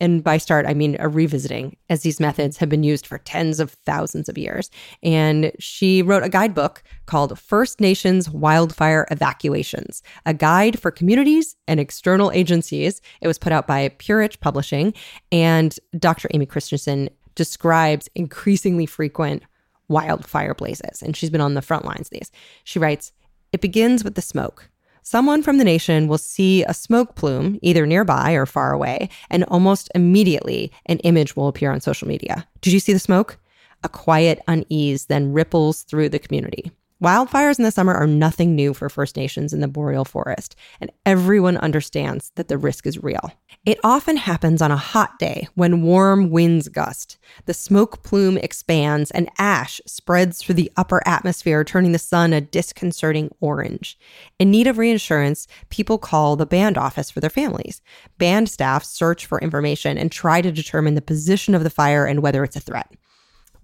and by start, I mean a revisiting, as these methods have been used for tens of thousands of years. And she wrote a guidebook called First Nations Wildfire Evacuations, a guide for communities and external agencies. It was put out by Purich Publishing. And Dr. Amy Christianson describes increasingly frequent wildfire blazes. And she's been on the front lines of these. She writes, It begins with the smoke someone from the nation will see a smoke plume either nearby or far away, and almost immediately an image will appear on social media. Did you see the smoke? A quiet unease then ripples through the community. Wildfires in the summer are nothing new for First Nations in the boreal forest, and everyone understands that the risk is real. It often happens on a hot day when warm winds gust. The smoke plume expands and ash spreads through the upper atmosphere, turning the sun a disconcerting orange. In need of reinsurance, people call the band office for their families. Band staff search for information and try to determine the position of the fire and whether it's a threat.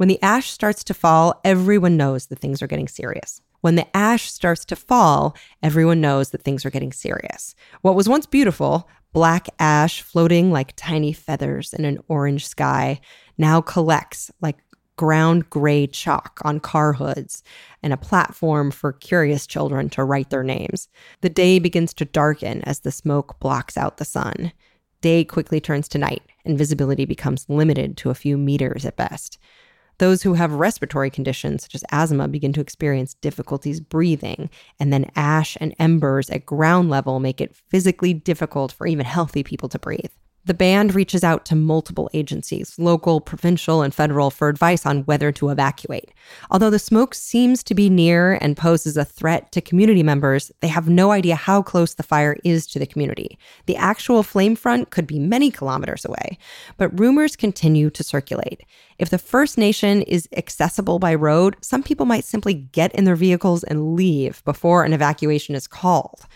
When the ash starts to fall, everyone knows that things are getting serious. When the ash starts to fall, everyone knows that things are getting serious. What was once beautiful, black ash floating like tiny feathers in an orange sky, now collects like ground gray chalk on car hoods and a platform for curious children to write their names. The day begins to darken as the smoke blocks out the sun. Day quickly turns to night, and visibility becomes limited to a few meters at best. Those who have respiratory conditions, such as asthma, begin to experience difficulties breathing, and then ash and embers at ground level make it physically difficult for even healthy people to breathe. The band reaches out to multiple agencies, local, provincial, and federal, for advice on whether to evacuate. Although the smoke seems to be near and poses a threat to community members, they have no idea how close the fire is to the community. The actual flame front could be many kilometers away, but rumors continue to circulate. If the First Nation is accessible by road, some people might simply get in their vehicles and leave before an evacuation is called.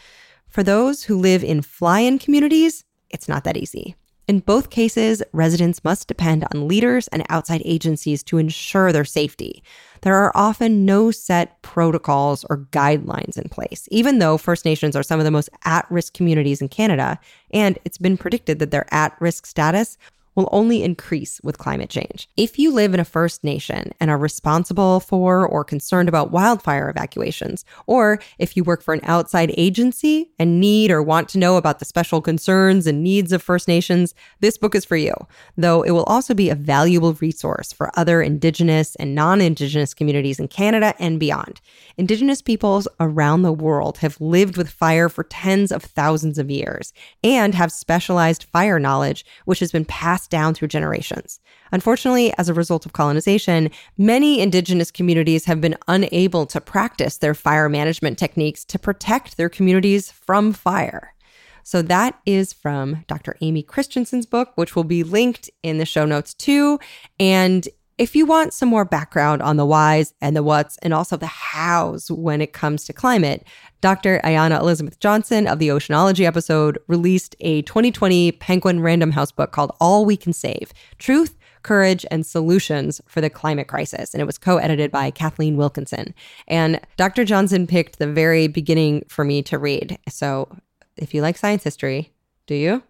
For those who live in fly in communities, it's not that easy. In both cases, residents must depend on leaders and outside agencies to ensure their safety. There are often no set protocols or guidelines in place, even though First Nations are some of the most at risk communities in Canada, and it's been predicted that their at risk status will only increase with climate change. If you live in a First Nation and are responsible for or concerned about wildfire evacuations, or if you work for an outside agency and need or want to know about the special concerns and needs of First Nations, this book is for you, though it will also be a valuable resource for other Indigenous and non Indigenous communities in Canada and beyond. Indigenous peoples around the world have lived with fire for tens of thousands of years and have specialized fire knowledge, which has been passed down through generations. Unfortunately, as a result of colonization, many indigenous communities have been unable to practice their fire management techniques to protect their communities from fire. So that is from Dr. Amy Christianson's book, which will be linked in the show notes too. And if you want some more background on the whys and the whats and also the hows when it comes to climate, Dr. Ayana Elizabeth Johnson of the Oceanology episode released a 2020 Penguin Random House book called All We Can Save Truth, Courage, and Solutions for the Climate Crisis. And it was co edited by Kathleen Wilkinson. And Dr. Johnson picked the very beginning for me to read. So if you like science history, do you?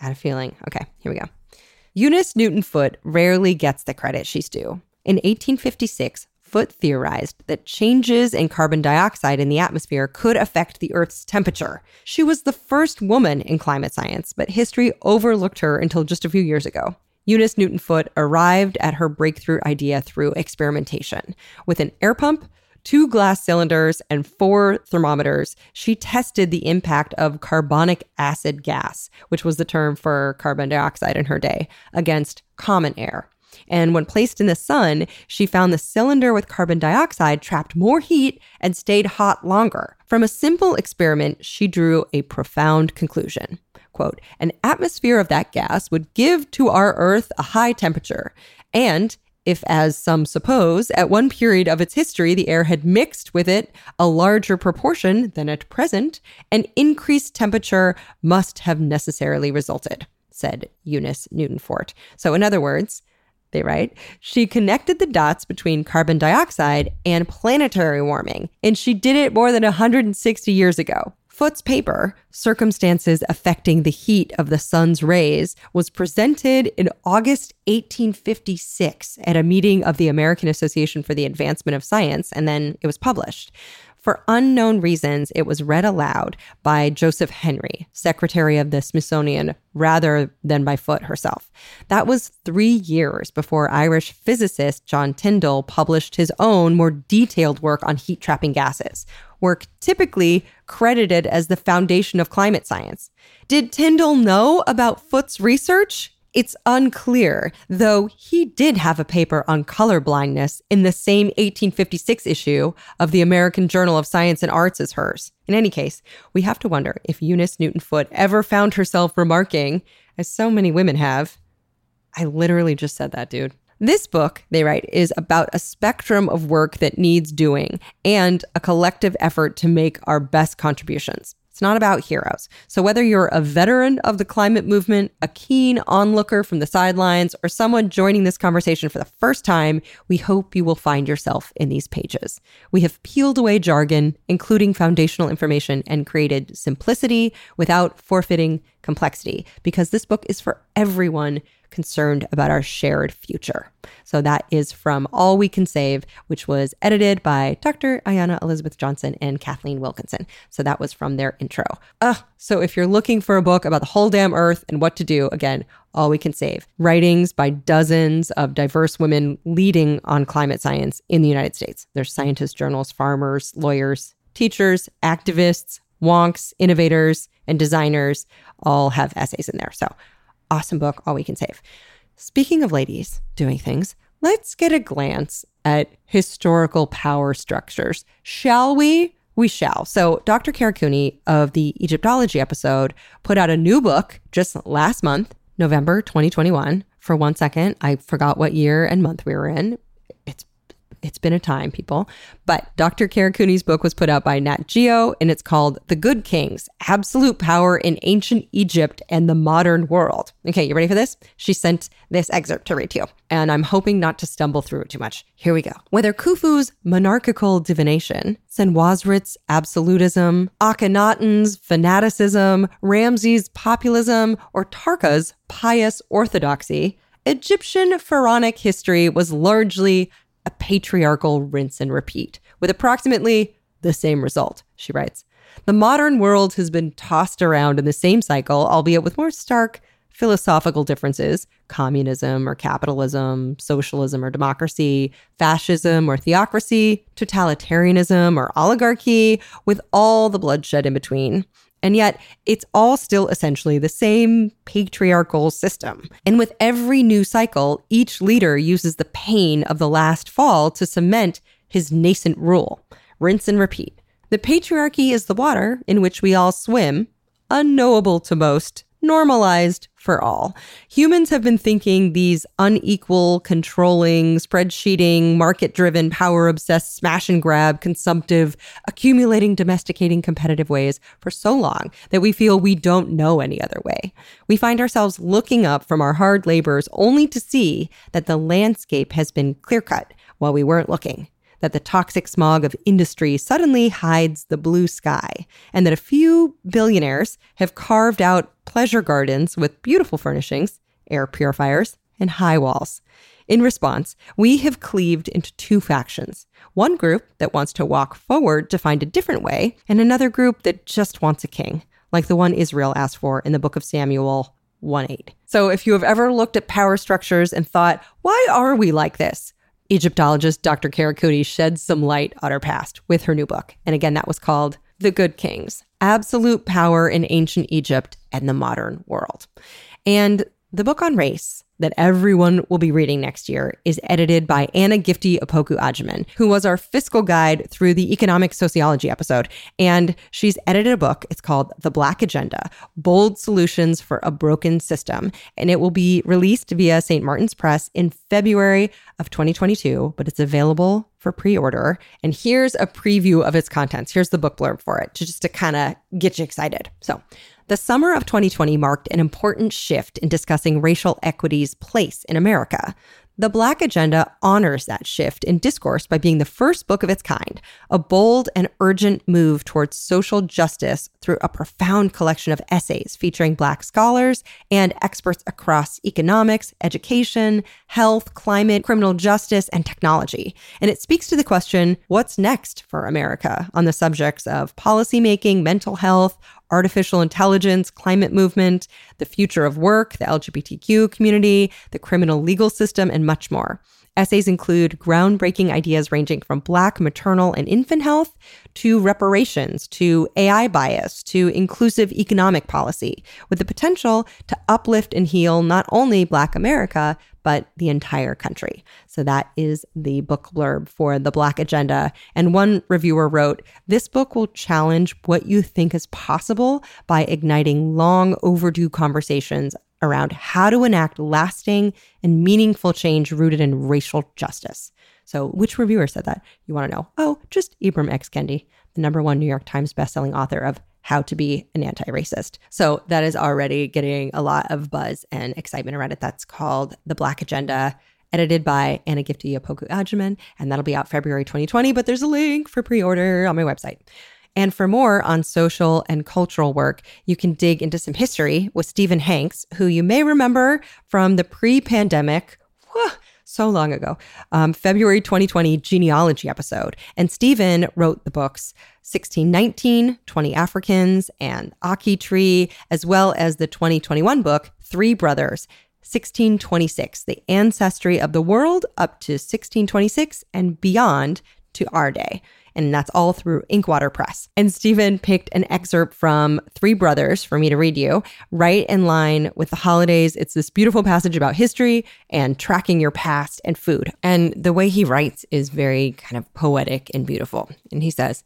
I had a feeling. Okay, here we go. Eunice Newton Foote rarely gets the credit she's due. In 1856, Foote theorized that changes in carbon dioxide in the atmosphere could affect the Earth's temperature. She was the first woman in climate science, but history overlooked her until just a few years ago. Eunice Newton Foote arrived at her breakthrough idea through experimentation. With an air pump, two glass cylinders, and four thermometers, she tested the impact of carbonic acid gas, which was the term for carbon dioxide in her day, against common air. And when placed in the sun, she found the cylinder with carbon dioxide trapped more heat and stayed hot longer. From a simple experiment, she drew a profound conclusion. Quote, an atmosphere of that gas would give to our Earth a high temperature, and if, as some suppose, at one period of its history the air had mixed with it a larger proportion than at present, an increased temperature must have necessarily resulted, said Eunice Newton Foote. So, in other words, they write, she connected the dots between carbon dioxide and planetary warming, and she did it more than 160 years ago. Foote's paper, Circumstances Affecting the Heat of the Sun's Rays, was presented in August 1856 at a meeting of the American Association for the Advancement of Science, and then it was published. For unknown reasons, it was read aloud by Joseph Henry, Secretary of the Smithsonian, rather than by Foote herself. That was three years before Irish physicist John Tyndall published his own more detailed work on heat trapping gases work typically credited as the foundation of climate science. Did Tyndall know about Foote's research? It's unclear, though he did have a paper on color blindness in the same 1856 issue of the American Journal of Science and Arts as hers. In any case, we have to wonder if Eunice Newton Foote ever found herself remarking, as so many women have, I literally just said that, dude. This book, they write, is about a spectrum of work that needs doing and a collective effort to make our best contributions. It's not about heroes. So, whether you're a veteran of the climate movement, a keen onlooker from the sidelines, or someone joining this conversation for the first time, we hope you will find yourself in these pages. We have peeled away jargon, including foundational information, and created simplicity without forfeiting complexity, because this book is for everyone concerned about our shared future. So that is from All We Can Save, which was edited by Dr. Ayana Elizabeth Johnson and Kathleen Wilkinson. So that was from their intro. Uh, so if you're looking for a book about the whole damn earth and what to do, again, All We Can Save. Writings by dozens of diverse women leading on climate science in the United States. There's scientists, journals, farmers, lawyers, teachers, activists, wonks, innovators, and designers all have essays in there. So awesome book, All We Can Save. Speaking of ladies doing things, let's get a glance at historical power structures. Shall we? We shall. So, Dr. Kara Cooney of the Egyptology episode put out a new book just last month, November 2021. For one second, I forgot what year and month we were in. It's been a time, people. But Dr. Kara Cooney's book was put out by Nat Geo, and it's called The Good Kings Absolute Power in Ancient Egypt and the Modern World. Okay, you ready for this? She sent this excerpt to read to you, and I'm hoping not to stumble through it too much. Here we go. Whether Khufu's monarchical divination, Senwosret's absolutism, Akhenaten's fanaticism, Ramses' populism, or Taharqa's pious orthodoxy, Egyptian pharaonic history was largely a patriarchal rinse and repeat, with approximately the same result, she writes. The modern world has been tossed around in the same cycle, albeit with more stark philosophical differences communism or capitalism, socialism or democracy, fascism or theocracy, totalitarianism or oligarchy, with all the bloodshed in between. And yet, it's all still essentially the same patriarchal system. And with every new cycle, each leader uses the pain of the last fall to cement his nascent rule. Rinse and repeat. The patriarchy is the water in which we all swim, unknowable to most, normalized for all. Humans have been thinking these unequal, controlling, spreadsheeting, market driven, power obsessed, smash and grab, consumptive, accumulating, domesticating, competitive ways for so long that we feel we don't know any other way. We find ourselves looking up from our hard labors only to see that the landscape has been clear cut while we weren't looking that the toxic smog of industry suddenly hides the blue sky, and that a few billionaires have carved out pleasure gardens with beautiful furnishings, air purifiers, and high walls. In response, we have cleaved into two factions one group that wants to walk forward to find a different way, and another group that just wants a king, like the one Israel asked for in the book of Samuel 1 8. So if you have ever looked at power structures and thought, why are we like this? Egyptologist Dr. Kara Cooney sheds some light on our past with her new book. And again, that was called The Good Kings Absolute Power in Ancient Egypt and the Modern World. And the book on race that everyone will be reading next year is edited by Anna Gifty Opoku Agyeman, who was our fiscal guide through the economic sociology episode. And she's edited a book. It's called The Black Agenda Bold Solutions for a Broken System. And it will be released via St. Martin's Press in February of 2022, but it's available for pre-order. And here's a preview of its contents. Here's the book blurb for it, to just to kind of get you excited. So the summer of 2020 marked an important shift in discussing racial equity's place in America. The Black Agenda honors that shift in discourse by being the first book of its kind, a bold and urgent move towards social justice through a profound collection of essays featuring Black scholars and experts across economics, education, health, climate, criminal justice, and technology. And it speaks to the question what's next for America on the subjects of policymaking, mental health, artificial intelligence, climate movement, the future of work, the LGBTQ community, the criminal legal system, and much more. Essays include groundbreaking ideas ranging from Black maternal and infant health to reparations to AI bias to inclusive economic policy, with the potential to uplift and heal not only Black America, but the entire country. So that is the book blurb for The Black Agenda. And one reviewer wrote This book will challenge what you think is possible by igniting long overdue conversations around how to enact lasting and meaningful change rooted in racial justice. So, which reviewer said that? You want to know? Oh, just Ibram X. Kendi, the number one New York Times bestselling author of How to Be an Anti Racist. So, that is already getting a lot of buzz and excitement around it. That's called The Black Agenda, edited by Anna Gifty Opoku Agyeman, and that'll be out February 2020. But there's a link for pre order on my website. And for more on social and cultural work, you can dig into some history with Stephen Hanks, who you may remember from the pre pandemic, so long ago, um, February 2020 genealogy episode. And Stephen wrote the books 1619, 20 Africans, and Aki Tree, as well as the 2021 book, Three Brothers. 1626, the ancestry of the world up to 1626 and beyond to our day and that's all through Inkwater Press. And Stephen picked an excerpt from Three Brothers for me to read you, right in line with the holidays. It's this beautiful passage about history and tracking your past and food. And the way he writes is very kind of poetic and beautiful. And he says,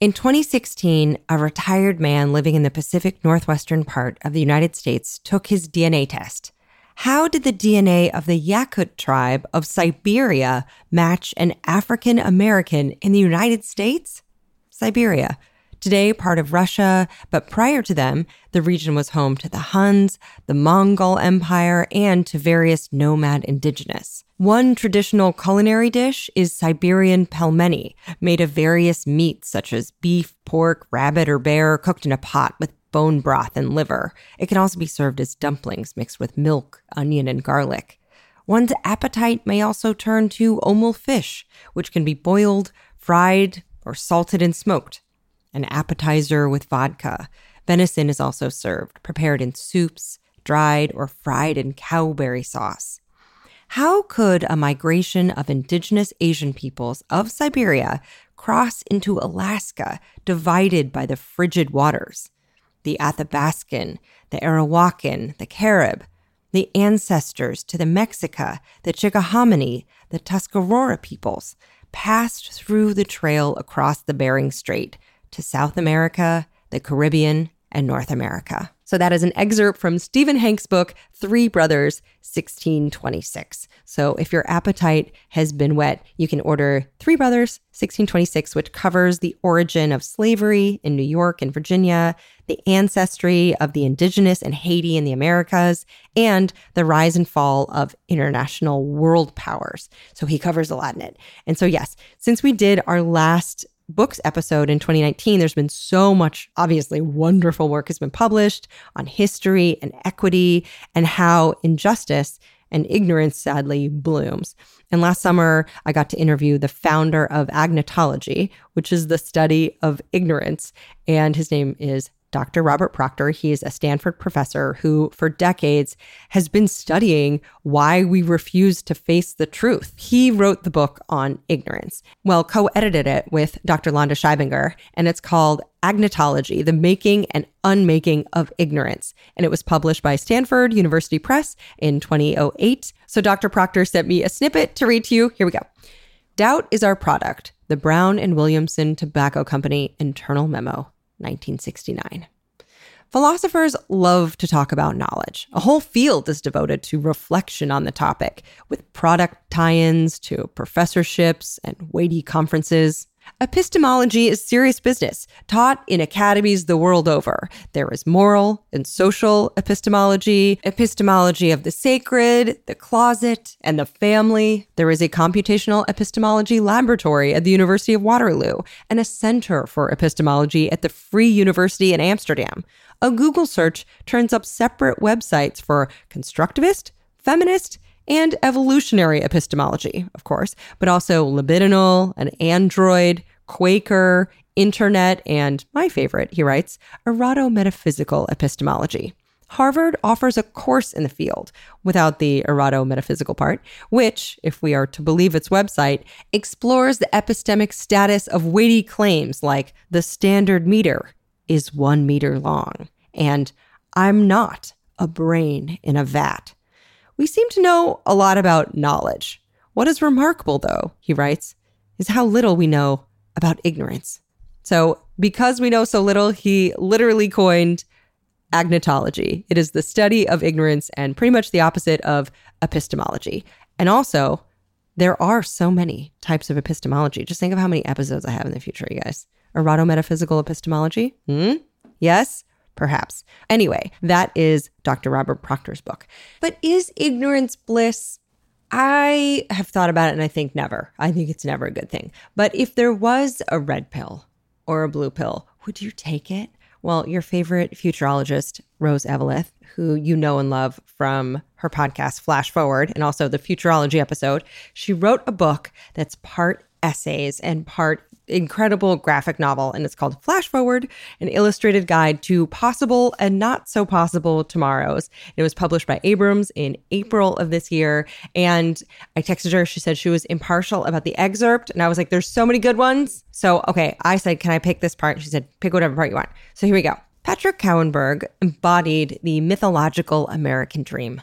in 2016, a retired man living in the Pacific Northwestern part of the United States took his DNA test. How did the DNA of the Yakut tribe of Siberia match an African American in the United States? Siberia, today part of Russia, but prior to them, the region was home to the Huns, the Mongol Empire, and to various nomad indigenous. One traditional culinary dish is Siberian pelmeni, made of various meats such as beef, pork, rabbit, or bear, cooked in a pot with bone broth and liver. It can also be served as dumplings mixed with milk, onion, and garlic. One's appetite may also turn to omul fish, which can be boiled, fried, or salted and smoked. An appetizer with vodka. Venison is also served, prepared in soups, dried, or fried in cowberry sauce. How could a migration of indigenous Asian peoples of Siberia cross into Alaska, divided by the frigid waters? The Athabascan, the Arawakan, the Carib, the ancestors to the Mexica, the Chickahominy, the Tuscarora peoples passed through the trail across the Bering Strait to South America, the Caribbean, and North America. So that is an excerpt from Stephen Hank's book, Three Brothers, 1626. So if your appetite has been wet, you can order Three Brothers, 1626, which covers the origin of slavery in New York and Virginia, the ancestry of the indigenous in Haiti and the Americas, and the rise and fall of international world powers. So he covers a lot in it. And so, yes, since we did our last books episode in 2019, there's been so much, obviously, wonderful work has been published on history and equity and how injustice and ignorance sadly blooms. And last summer, I got to interview the founder of agnotology, which is the study of ignorance. And his name is Dr. Robert Proctor. He is a Stanford professor who, for decades, has been studying why we refuse to face the truth. He wrote the book on ignorance, well, co edited it with Dr. Londa Schiebinger, and it's called Agnotology The Making and Unmaking of Ignorance. And it was published by Stanford University Press in 2008. So Dr. Proctor sent me a snippet to read to you. Here we go. Doubt is our product, the Brown and Williamson Tobacco Company internal memo. 1969. Philosophers love to talk about knowledge. A whole field is devoted to reflection on the topic, with product tie ins to professorships and weighty conferences. Epistemology is serious business, taught in academies the world over. There is moral and social epistemology, epistemology of the sacred, the closet, and the family. There is a computational epistemology laboratory at the University of Waterloo and a center for epistemology at the Free University in Amsterdam. A Google search turns up separate websites for constructivist, feminist, and evolutionary epistemology, of course, but also libidinal and android, Quaker, internet, and my favorite, he writes, eroto-metaphysical epistemology. Harvard offers a course in the field without the eroto metaphysical part, which, if we are to believe its website, explores the epistemic status of weighty claims like the standard meter is one meter long and I'm not a brain in a vat. We seem to know a lot about knowledge. What is remarkable, though, he writes, is how little we know about ignorance. So, because we know so little, he literally coined agnotology. It is the study of ignorance and pretty much the opposite of epistemology. And also, there are so many types of epistemology. Just think of how many episodes I have in the future, you guys. Eroto metaphysical epistemology? Hmm? Yes? Perhaps. Anyway, that is Dr. Robert Proctor's book. But is ignorance bliss? I have thought about it and I think never. I think it's never a good thing. But if there was a red pill or a blue pill, would you take it? Well, your favorite futurologist, Rose Eveleth, who you know and love from her podcast Flash Forward and also the futurology episode, she wrote a book that's part essays and part incredible graphic novel, and it's called Flash Forward, an illustrated guide to possible and not so possible tomorrows. It was published by Abrams in April of this year. And I texted her, she said she was impartial about the excerpt. And I was like, there's so many good ones. So, okay, I said, can I pick this part? She said, pick whatever part you want. So here we go. Patrick Kouwenberg embodied the mythological American dream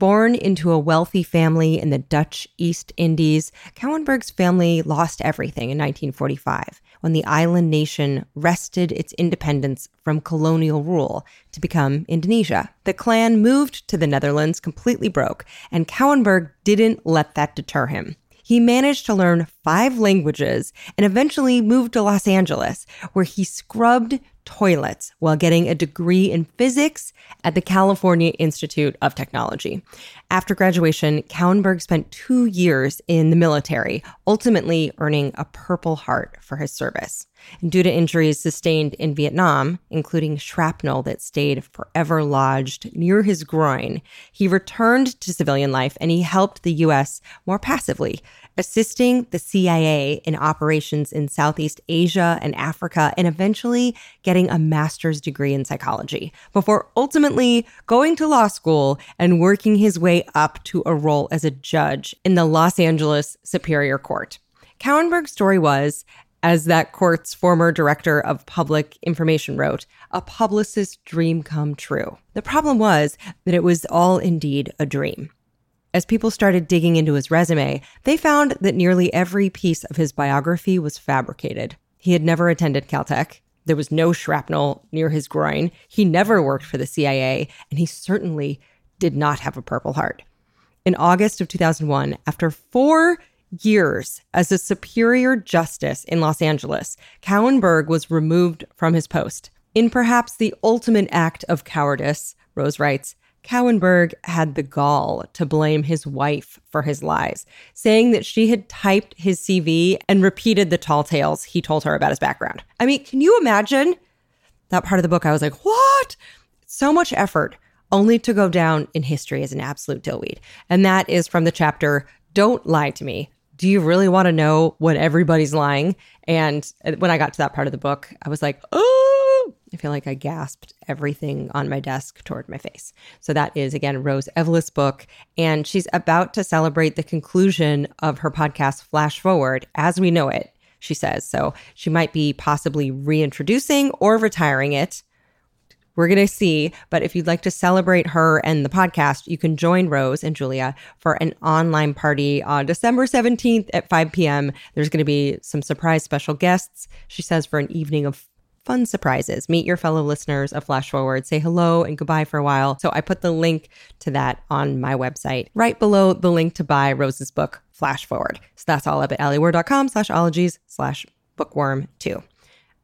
Born into a wealthy family in the Dutch East Indies, Kouwenberg's family lost everything in 1945 when the island nation wrested its independence from colonial rule to become Indonesia. The clan moved to the Netherlands completely broke, and Kouwenberg didn't let that deter him. He managed to learn five languages and eventually moved to Los Angeles, where he scrubbed toilets while getting a degree in physics at the California Institute of Technology. After graduation, Kouwenberg spent two years in the military, ultimately earning a Purple Heart for his service. And due to injuries sustained in Vietnam, including shrapnel that stayed forever lodged near his groin, he returned to civilian life and he helped the U.S. more passively, assisting the CIA in operations in Southeast Asia and Africa, and eventually getting a master's degree in psychology before ultimately going to law school and working his way up to a role as a judge in the Los Angeles Superior Court. Kouwenberg's story was, as that court's former director of public information wrote, a publicist's dream come true. The problem was that it was all indeed a dream. As people started digging into his resume, they found that nearly every piece of his biography was fabricated. He had never attended Caltech. There was no shrapnel near his groin. He never worked for the CIA, and he certainly did not have a Purple Heart. In August of 2001, after four years as a superior justice in Los Angeles, Kouwenberg was removed from his post. In perhaps the ultimate act of cowardice, Rose writes, Kouwenberg had the gall to blame his wife for his lies, saying that she had typed his CV and repeated the tall tales he told her about his background. I mean, can you imagine that part of the book? I was like, what? So much effort only to go down in history as an absolute dillweed. And that is from the chapter, Don't Lie to Me. Do you really want to know when everybody's lying? And when I got to that part of the book, I was like, oh, I feel like I gasped everything on my desk toward my face. So that is again Rose Eveleth's book, and she's about to celebrate the conclusion of her podcast Flash Forward as we know it. She says so. She might be possibly reintroducing or retiring it. We're going to see. But if you'd like to celebrate her and the podcast, you can join Rose and Julia for an online party on December 17th at 5 p.m. There's going to be some surprise special guests, she says, for an evening of fun surprises. Meet your fellow listeners of Flash Forward, say hello and goodbye for a while. So I put the link to that on my website right below the link to buy Rose's book, Flash Forward. So that's all up at alieward.com slash ologies slash bookworm two.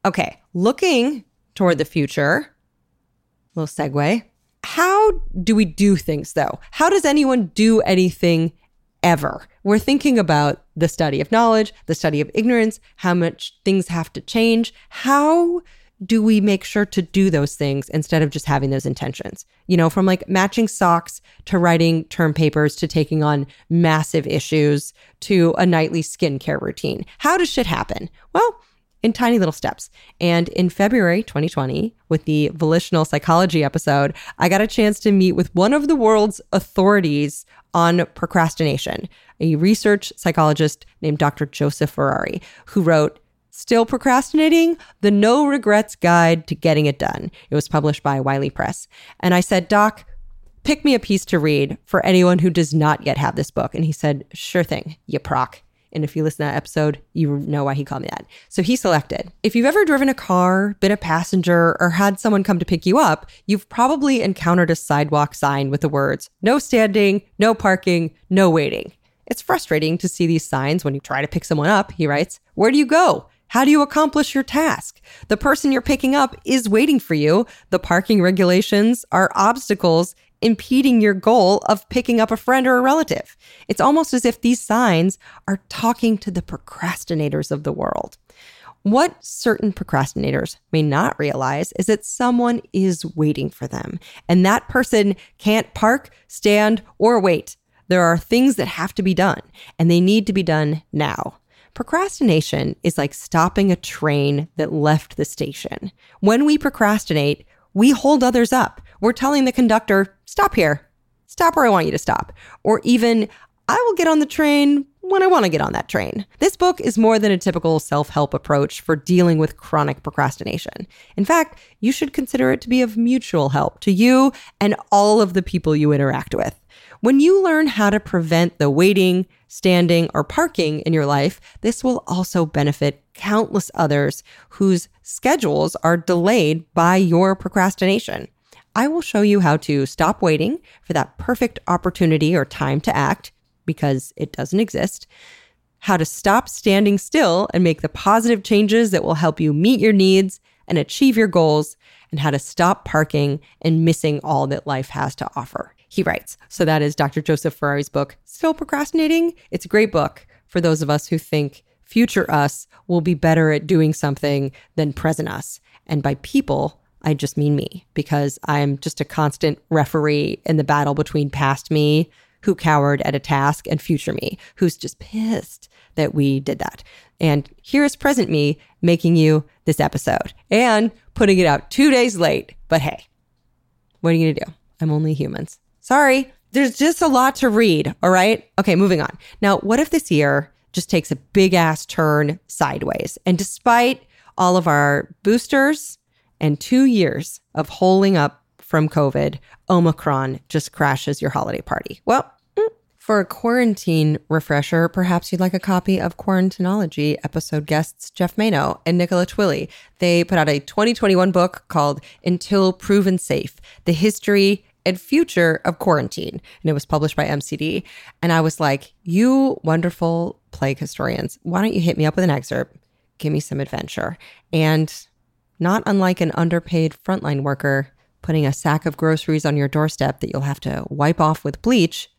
Okay, looking toward the future, little segue. How do we do things though? How does anyone do anything ever. We're thinking about the study of knowledge, the study of ignorance, how much things have to change. How do we make sure to do those things instead of just having those intentions? You know, from like matching socks to writing term papers to taking on massive issues to a nightly skincare routine. How does shit happen? Well, in tiny little steps. And in February 2020, with the volitional psychology episode, I got a chance to meet with one of the world's authorities on procrastination, a research psychologist named Dr. Joseph Ferrari, who wrote, Still Procrastinating? The No Regrets Guide to Getting It Done. It was published by Wiley Press. And I said, Doc, pick me a piece to read for anyone who does not yet have this book. And he said, Sure thing, you proc. And if you listen to that episode, you know why he called me that. So he selected. If you've ever driven a car, been a passenger, or had someone come to pick you up, you've probably encountered a sidewalk sign with the words, no standing, no parking, no waiting. It's frustrating to see these signs when you try to pick someone up, he writes. Where do you go? How do you accomplish your task? The person you're picking up is waiting for you. The parking regulations are obstacles impeding your goal of picking up a friend or a relative. It's almost as if these signs are talking to the procrastinators of the world. What certain procrastinators may not realize is that someone is waiting for them, and that person can't park, stand, or wait. There are things that have to be done, and they need to be done now. Procrastination is like stopping a train that left the station. When we procrastinate, we hold others up. We're telling the conductor, stop here, stop where I want you to stop. Or even, I will get on the train when I want to get on that train. This book is more than a typical self help approach for dealing with chronic procrastination. In fact, you should consider it to be of mutual help to you and all of the people you interact with. When you learn how to prevent the waiting, standing, or parking in your life, this will also benefit countless others whose schedules are delayed by your procrastination. I will show you how to stop waiting for that perfect opportunity or time to act because it doesn't exist, how to stop standing still and make the positive changes that will help you meet your needs and achieve your goals, and how to stop parking and missing all that life has to offer. He writes. So that is Dr. Joseph Ferrari's book, Still Procrastinating. It's a great book for those of us who think future us will be better at doing something than present us. And by people, I just mean me because I'm just a constant referee in the battle between past me who cowered at a task and future me who's just pissed that we did that. And here's present me making you this episode and putting it out two days late. But hey, what are you going to do? I'm only humans. Sorry. There's just a lot to read. All right. Okay, moving on. Now, what if this year just takes a big ass turn sideways? And despite all of our boosters and two years of holding up from COVID, Omicron just crashes your holiday party. Well, mm, for a quarantine refresher, perhaps you'd like a copy of Quarantinology episode guests Geoff Manaugh and Nicola Twilley. They put out a 2021 book called Until Proven Safe The History and Future of Quarantine. And it was published by MCD. And I was like, You wonderful plague historians, why don't you hit me up with an excerpt? Give me some adventure. And not unlike an underpaid frontline worker putting a sack of groceries on your doorstep that you'll have to wipe off with bleach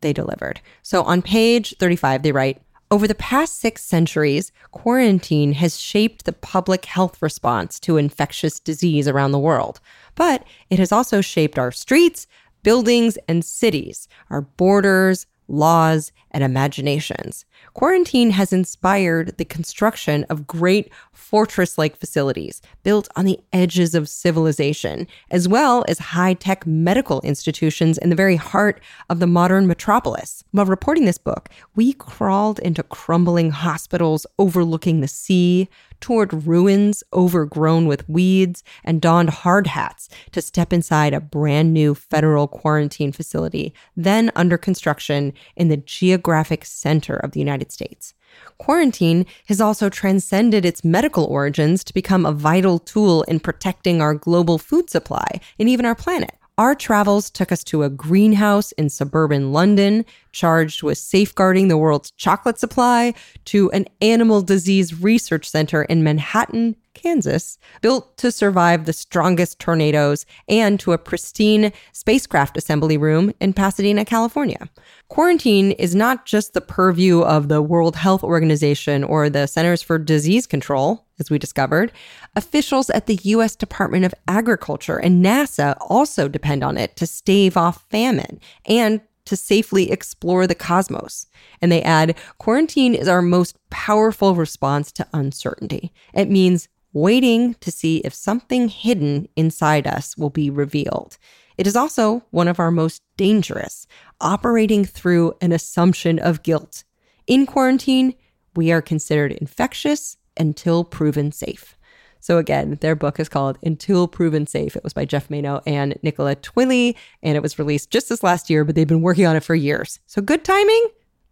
they delivered. So on page 35, they write Over the past six centuries, quarantine has shaped the public health response to infectious disease around the world. But it has also shaped our streets, buildings, and cities, our borders, laws, and imaginations. Quarantine has inspired the construction of great fortress like facilities built on the edges of civilization, as well as high tech medical institutions in the very heart of the modern metropolis. While reporting this book, we crawled into crumbling hospitals overlooking the sea, toured ruins overgrown with weeds, and donned hard hats to step inside a brand new federal quarantine facility, then under construction in the geographic center of the United States. Quarantine has also transcended its medical origins to become a vital tool in protecting our global food supply and even our planet. Our travels took us to a greenhouse in suburban London, charged with safeguarding the world's chocolate supply, to an animal disease research center in Manhattan, Kansas, built to survive the strongest tornadoes, and to a pristine spacecraft assembly room in Pasadena, California. Quarantine is not just the purview of the World Health Organization or the Centers for Disease Control, as we discovered. Officials at the U.S. Department of Agriculture and NASA also depend on it to stave off famine and to safely explore the cosmos. And they add quarantine is our most powerful response to uncertainty. It means waiting to see if something hidden inside us will be revealed. It is also one of our most dangerous, operating through an assumption of guilt. In quarantine, we are considered infectious until proven safe. So again, their book is called Until Proven Safe. It was by Geoff Manaugh and Nicola Twilley, and it was released just this last year, but they've been working on it for years. So good timing,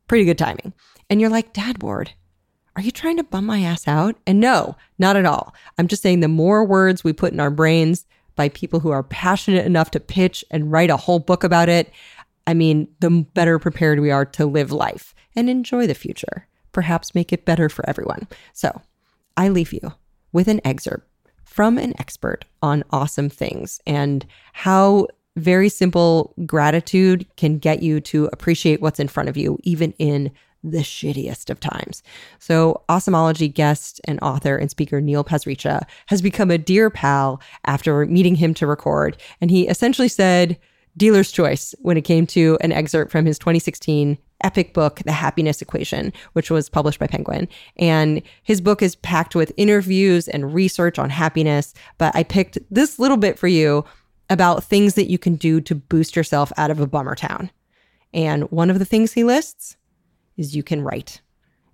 pretty good timing. And you're like, Dad board, are you trying to bum my ass out? And no, not at all. I'm just saying the more words we put in our brains by people who are passionate enough to pitch and write a whole book about it, I mean, the better prepared we are to live life and enjoy the future. Perhaps make it better for everyone. So I leave you with an excerpt from an expert on awesome things and how very simple gratitude can get you to appreciate what's in front of you, even in the shittiest of times. So, Awesomology guest and author and speaker Neil Pasricha has become a dear pal after meeting him to record. And he essentially said, dealer's choice when it came to an excerpt from his 2016 epic book, The Happiness Equation, which was published by Penguin. And his book is packed with interviews and research on happiness. But I picked this little bit for you about things that you can do to boost yourself out of a bummer town. And one of the things he lists is you can write.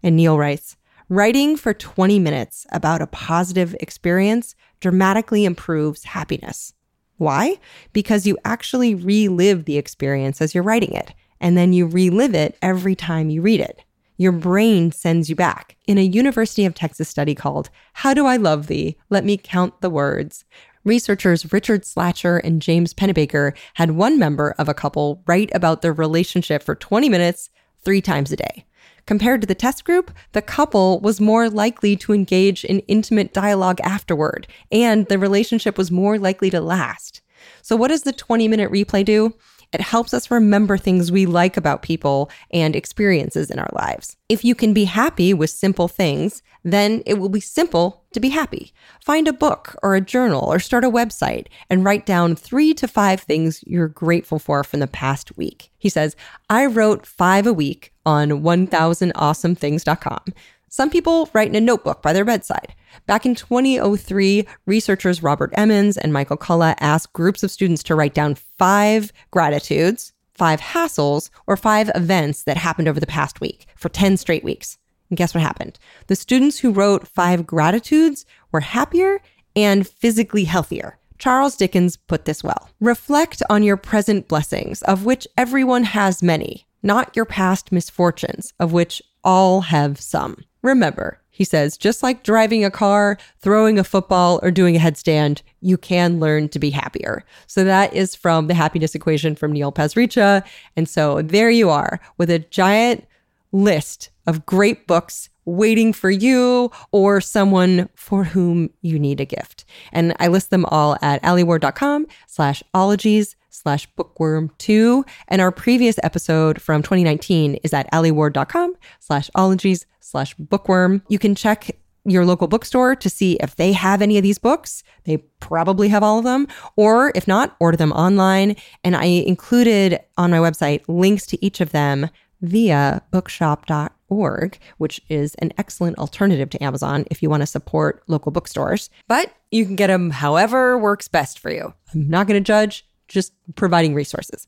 And Neil writes Writing for 20 minutes about a positive experience dramatically improves happiness. Why? Because you actually relive the experience as you're writing it, and then you relive it every time you read it. Your brain sends you back. In a University of Texas study called How Do I Love Thee? Let Me Count the Words, researchers Richard Slatcher and James Pennebaker had one member of a couple write about their relationship for 20 minutes, three times a day. Compared to the test group, the couple was more likely to engage in intimate dialogue afterward, and the relationship was more likely to last. So, what does the 20 minute replay do? It helps us remember things we like about people and experiences in our lives. If you can be happy with simple things, then it will be simple to be happy. Find a book or a journal or start a website and write down three to five things you're grateful for from the past week. He says, I wrote five a week on 1000awesomethings.com. Some people write in a notebook by their bedside. Back in 2003, researchers Robert Emmons and Michael McCullough asked groups of students to write down five gratitudes, five hassles, or five events that happened over the past week for 10 straight weeks. And guess what happened? The students who wrote five gratitudes were happier and physically healthier. Charles Dickens put this well Reflect on your present blessings, of which everyone has many, not your past misfortunes, of which all have some. Remember, he says, just like driving a car, throwing a football, or doing a headstand, you can learn to be happier. So that is from the happiness equation from Neil Pasricha. And so there you are with a giant list of great books waiting for you or someone for whom you need a gift. And I list them all at alieward.com slash ologies slash bookworm two. And our previous episode from 2019 is at alieward.com slash ologies slash bookworm. You can check your local bookstore to see if they have any of these books. They probably have all of them. Or if not, order them online. And I included on my website links to each of them via bookshop.org, which is an excellent alternative to Amazon if you want to support local bookstores. But you can get them however works best for you. I'm not going to judge, just providing resources.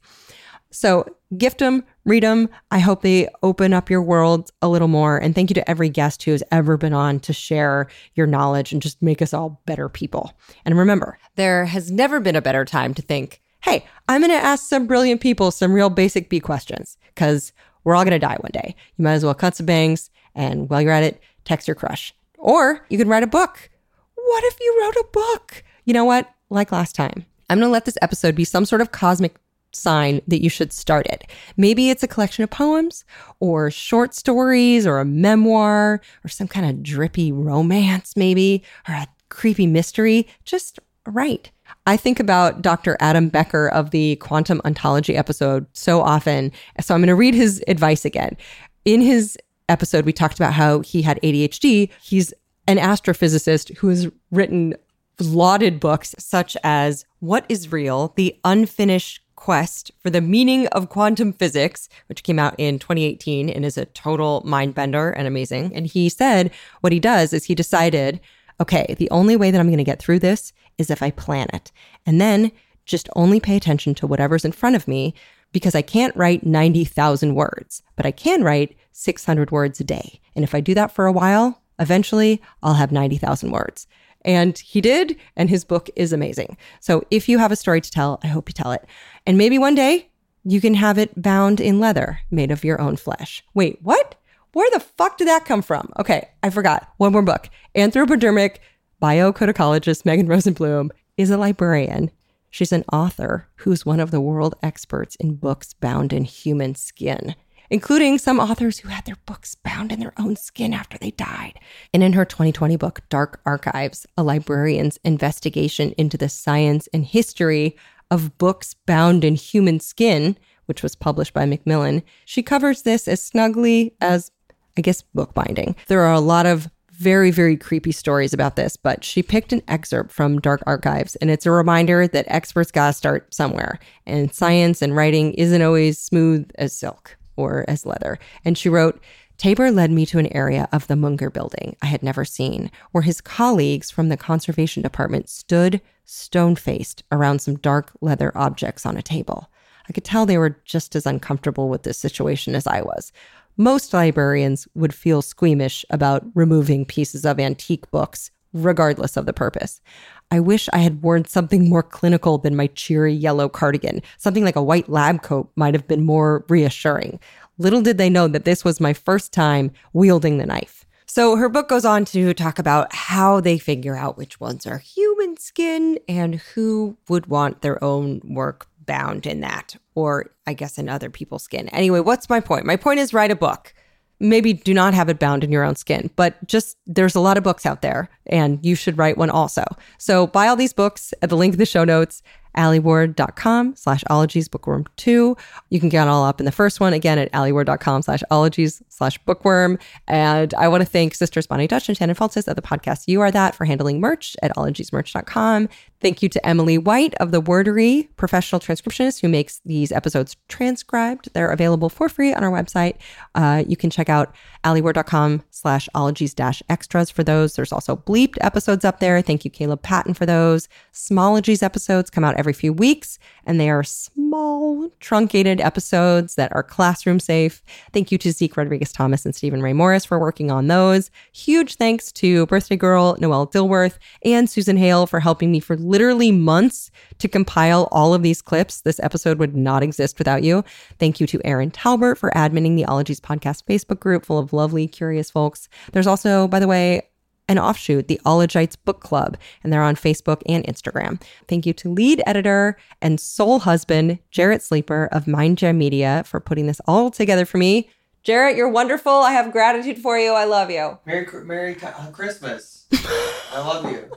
So gift them, read them. I hope they open up your world a little more. And thank you to every guest who has ever been on to share your knowledge and just make us all better people. And remember, there has never been a better time to think, hey, I'm going to ask some brilliant people some real basic B questions because we're all going to die one day. You might as well cut some bangs and while you're at it, text your crush. Or you can write a book. What if you wrote a book? You know what? Like last time, I'm going to let this episode be some sort of cosmic sign that you should start it. Maybe it's a collection of poems or short stories or a memoir or some kind of drippy romance, maybe, or a creepy mystery. Just write. I think about Dr. Adam Becker of the Quantum Ontology episode so often. So I'm going to read his advice again. In his episode, we talked about how he had ADHD. He's an astrophysicist who has written lauded books such as What is Real? The Unfinished Quest for the Meaning of Quantum Physics, which came out in 2018 and is a total mind bender and amazing. And he said what he does is he decided, okay, the only way that I'm going to get through this is if I plan it. And then just only pay attention to whatever's in front of me because I can't write 90,000 words, but I can write 600 words a day. And if I do that for a while, eventually I'll have 90,000 words. And he did, and his book is amazing. So if you have a story to tell, I hope you tell it. And maybe one day you can have it bound in leather made of your own flesh. Wait, what? Where the fuck did that come from? Okay, I forgot. One more book. Anthropodermic biocodecologist Megan Rosenbloom is a librarian. She's an author who's one of the world experts in books bound in human skin including some authors who had their books bound in their own skin after they died. And in her 2020 book, Dark Archives, a librarian's investigation into the science and history of books bound in human skin, which was published by Macmillan, she covers this as snugly as, I guess, bookbinding. There are a lot of very, very creepy stories about this, but she picked an excerpt from Dark Archives, and it's a reminder that experts gotta start somewhere, and science and writing isn't always smooth as silk or as leather. And she wrote, Tabor led me to an area of the Munger building I had never seen, where his colleagues from the conservation department stood stone faced around some dark leather objects on a table. I could tell they were just as uncomfortable with this situation as I was. most librarians would feel squeamish about removing pieces of antique books, regardless of the purpose. I wish I had worn something more clinical than my cheery yellow cardigan. Something like a white lab coat might have been more reassuring. Little did they know that this was my first time wielding the knife. So her book goes on to talk about how they figure out which ones are human skin and who would want their own work bound in that, or I guess in other people's skin. Anyway, what's my point? My point is write a book. Maybe do not have it bound in your own skin, but just there's a lot of books out there and you should write one also. So buy all these books at the link in the show notes alieward.com slash ologies bookworm 2 you can get all up in the first one again at alieward.com slash ologies slash bookworm. And i want to thank sisters bonnie dutch and shannon Feltus of the podcast you are that for handling merch at ologiesmerch.com thank you to emily white of the wordary professional transcriptionist who makes these episodes transcribed. They're available for free on our website. Uh, you can check out alieward.com slash ologies dash extras for those. There's also bleeped episodes up there. Thank you caleb patton for those. Smologies episodes come out every few weeks, and they are small, truncated episodes that are classroom safe. Thank you to Zeke Rodriguez Thomas and Stephen Ray Morris for working on those. Huge thanks to birthday girl Noel Dilworth and Susan Hale for helping me for literally months to compile all of these clips. This episode would not exist without you. Thank you to Erin Talbert for adminning the Ologies Podcast Facebook group full of lovely, curious folks. There's also, by the way, an offshoot, the Ologites Book Club, and they're on Facebook and Instagram. Thank you to lead editor and sole husband, Jarrett Sleeper of Mind Jam Media, for putting this all together for me. Jarrett, you're wonderful. I have gratitude for you. I love you. Merry, Merry Christmas. I love you.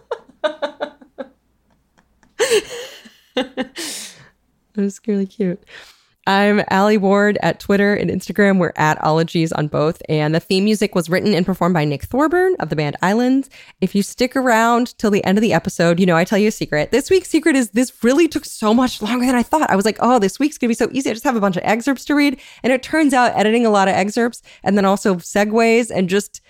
That was really cute. I'm Alie Ward at Twitter and Instagram. We're at Ologies on both. And the theme music was written and performed by Nick Thorburn of the band Islands. If you stick around till the end of the episode, you know, I tell you a secret. This week's secret is this really took so much longer than I thought. I was like, oh, this week's gonna be so easy. I just have a bunch of excerpts to read. And it turns out editing a lot of excerpts and then also segues and just,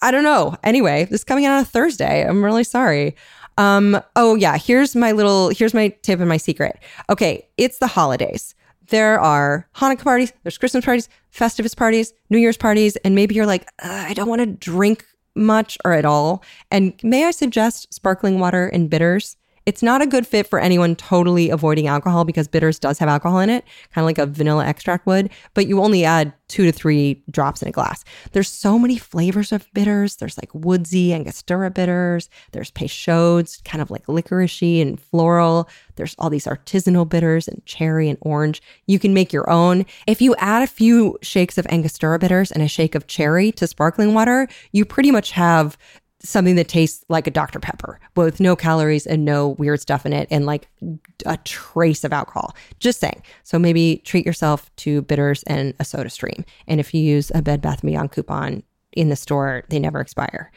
I don't know. Anyway, this is coming out on a Thursday. I'm really sorry. Um, oh yeah, here's my little here's my tip and my secret. Okay, it's the holidays there are Hanukkah parties, there's Christmas parties, Festivus parties, New Year's parties, and maybe you're like, I don't want to drink much or at all. And may I suggest sparkling water and bitters? It's not a good fit for anyone totally avoiding alcohol because bitters does have alcohol in it, kind of like a vanilla extract would, but you only add two to three drops in a glass. There's so many flavors of bitters. There's like woodsy Angostura bitters. There's Peychaud's, kind of like licoricey and floral. There's all these artisanal bitters and cherry and orange. You can make your own. If you add a few shakes of Angostura bitters and a shake of cherry to sparkling water, you pretty much have something that tastes like a Dr. Pepper with no calories and no weird stuff in it and like a trace of alcohol. Just saying. So maybe treat yourself to bitters and a soda stream. And if you use a Bed Bath & Beyond coupon in the store, they never expire.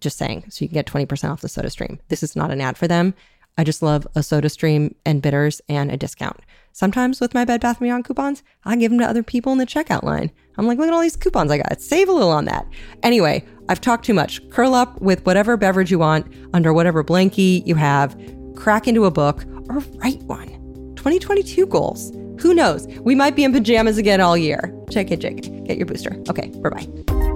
Just saying. So you can get 20% off the soda stream. This is not an ad for them. I just love a soda stream and bitters and a discount. Sometimes with my Bed Bath & Beyond coupons, I give them to other people in the checkout line. I'm like, look at all these coupons I got. Save a little on that. Anyway, I've talked too much. Curl up with whatever beverage you want under whatever blankie you have. Crack into a book or write one. 2022 goals. Who knows? We might be in pajamas again all year. Check it, Jake. Get your booster. Okay, bye bye.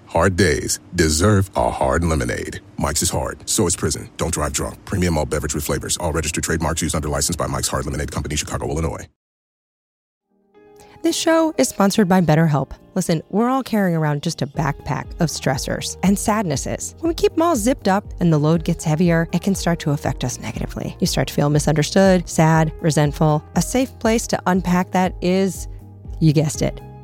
Hard days deserve a hard lemonade. Mike's is hard, so is prison. Don't drive drunk. Premium all beverage with flavors. All registered trademarks used under license by Mike's Hard Lemonade Company, Chicago, Illinois. This show is sponsored by BetterHelp. Listen, we're all carrying around just a backpack of stressors and sadnesses. When we keep them all zipped up and the load gets heavier, it can start to affect us negatively. You start to feel misunderstood, sad, resentful. A safe place to unpack that is, you guessed it,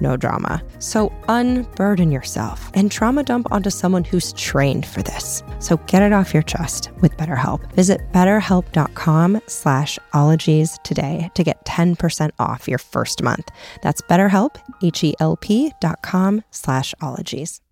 no drama. So unburden yourself and trauma dump onto someone who's trained for this. So get it off your chest with BetterHelp. Visit betterhelp.com slash ologies today to get 10% off your first month. That's betterhelp, H-E-L-P dot com slash ologies.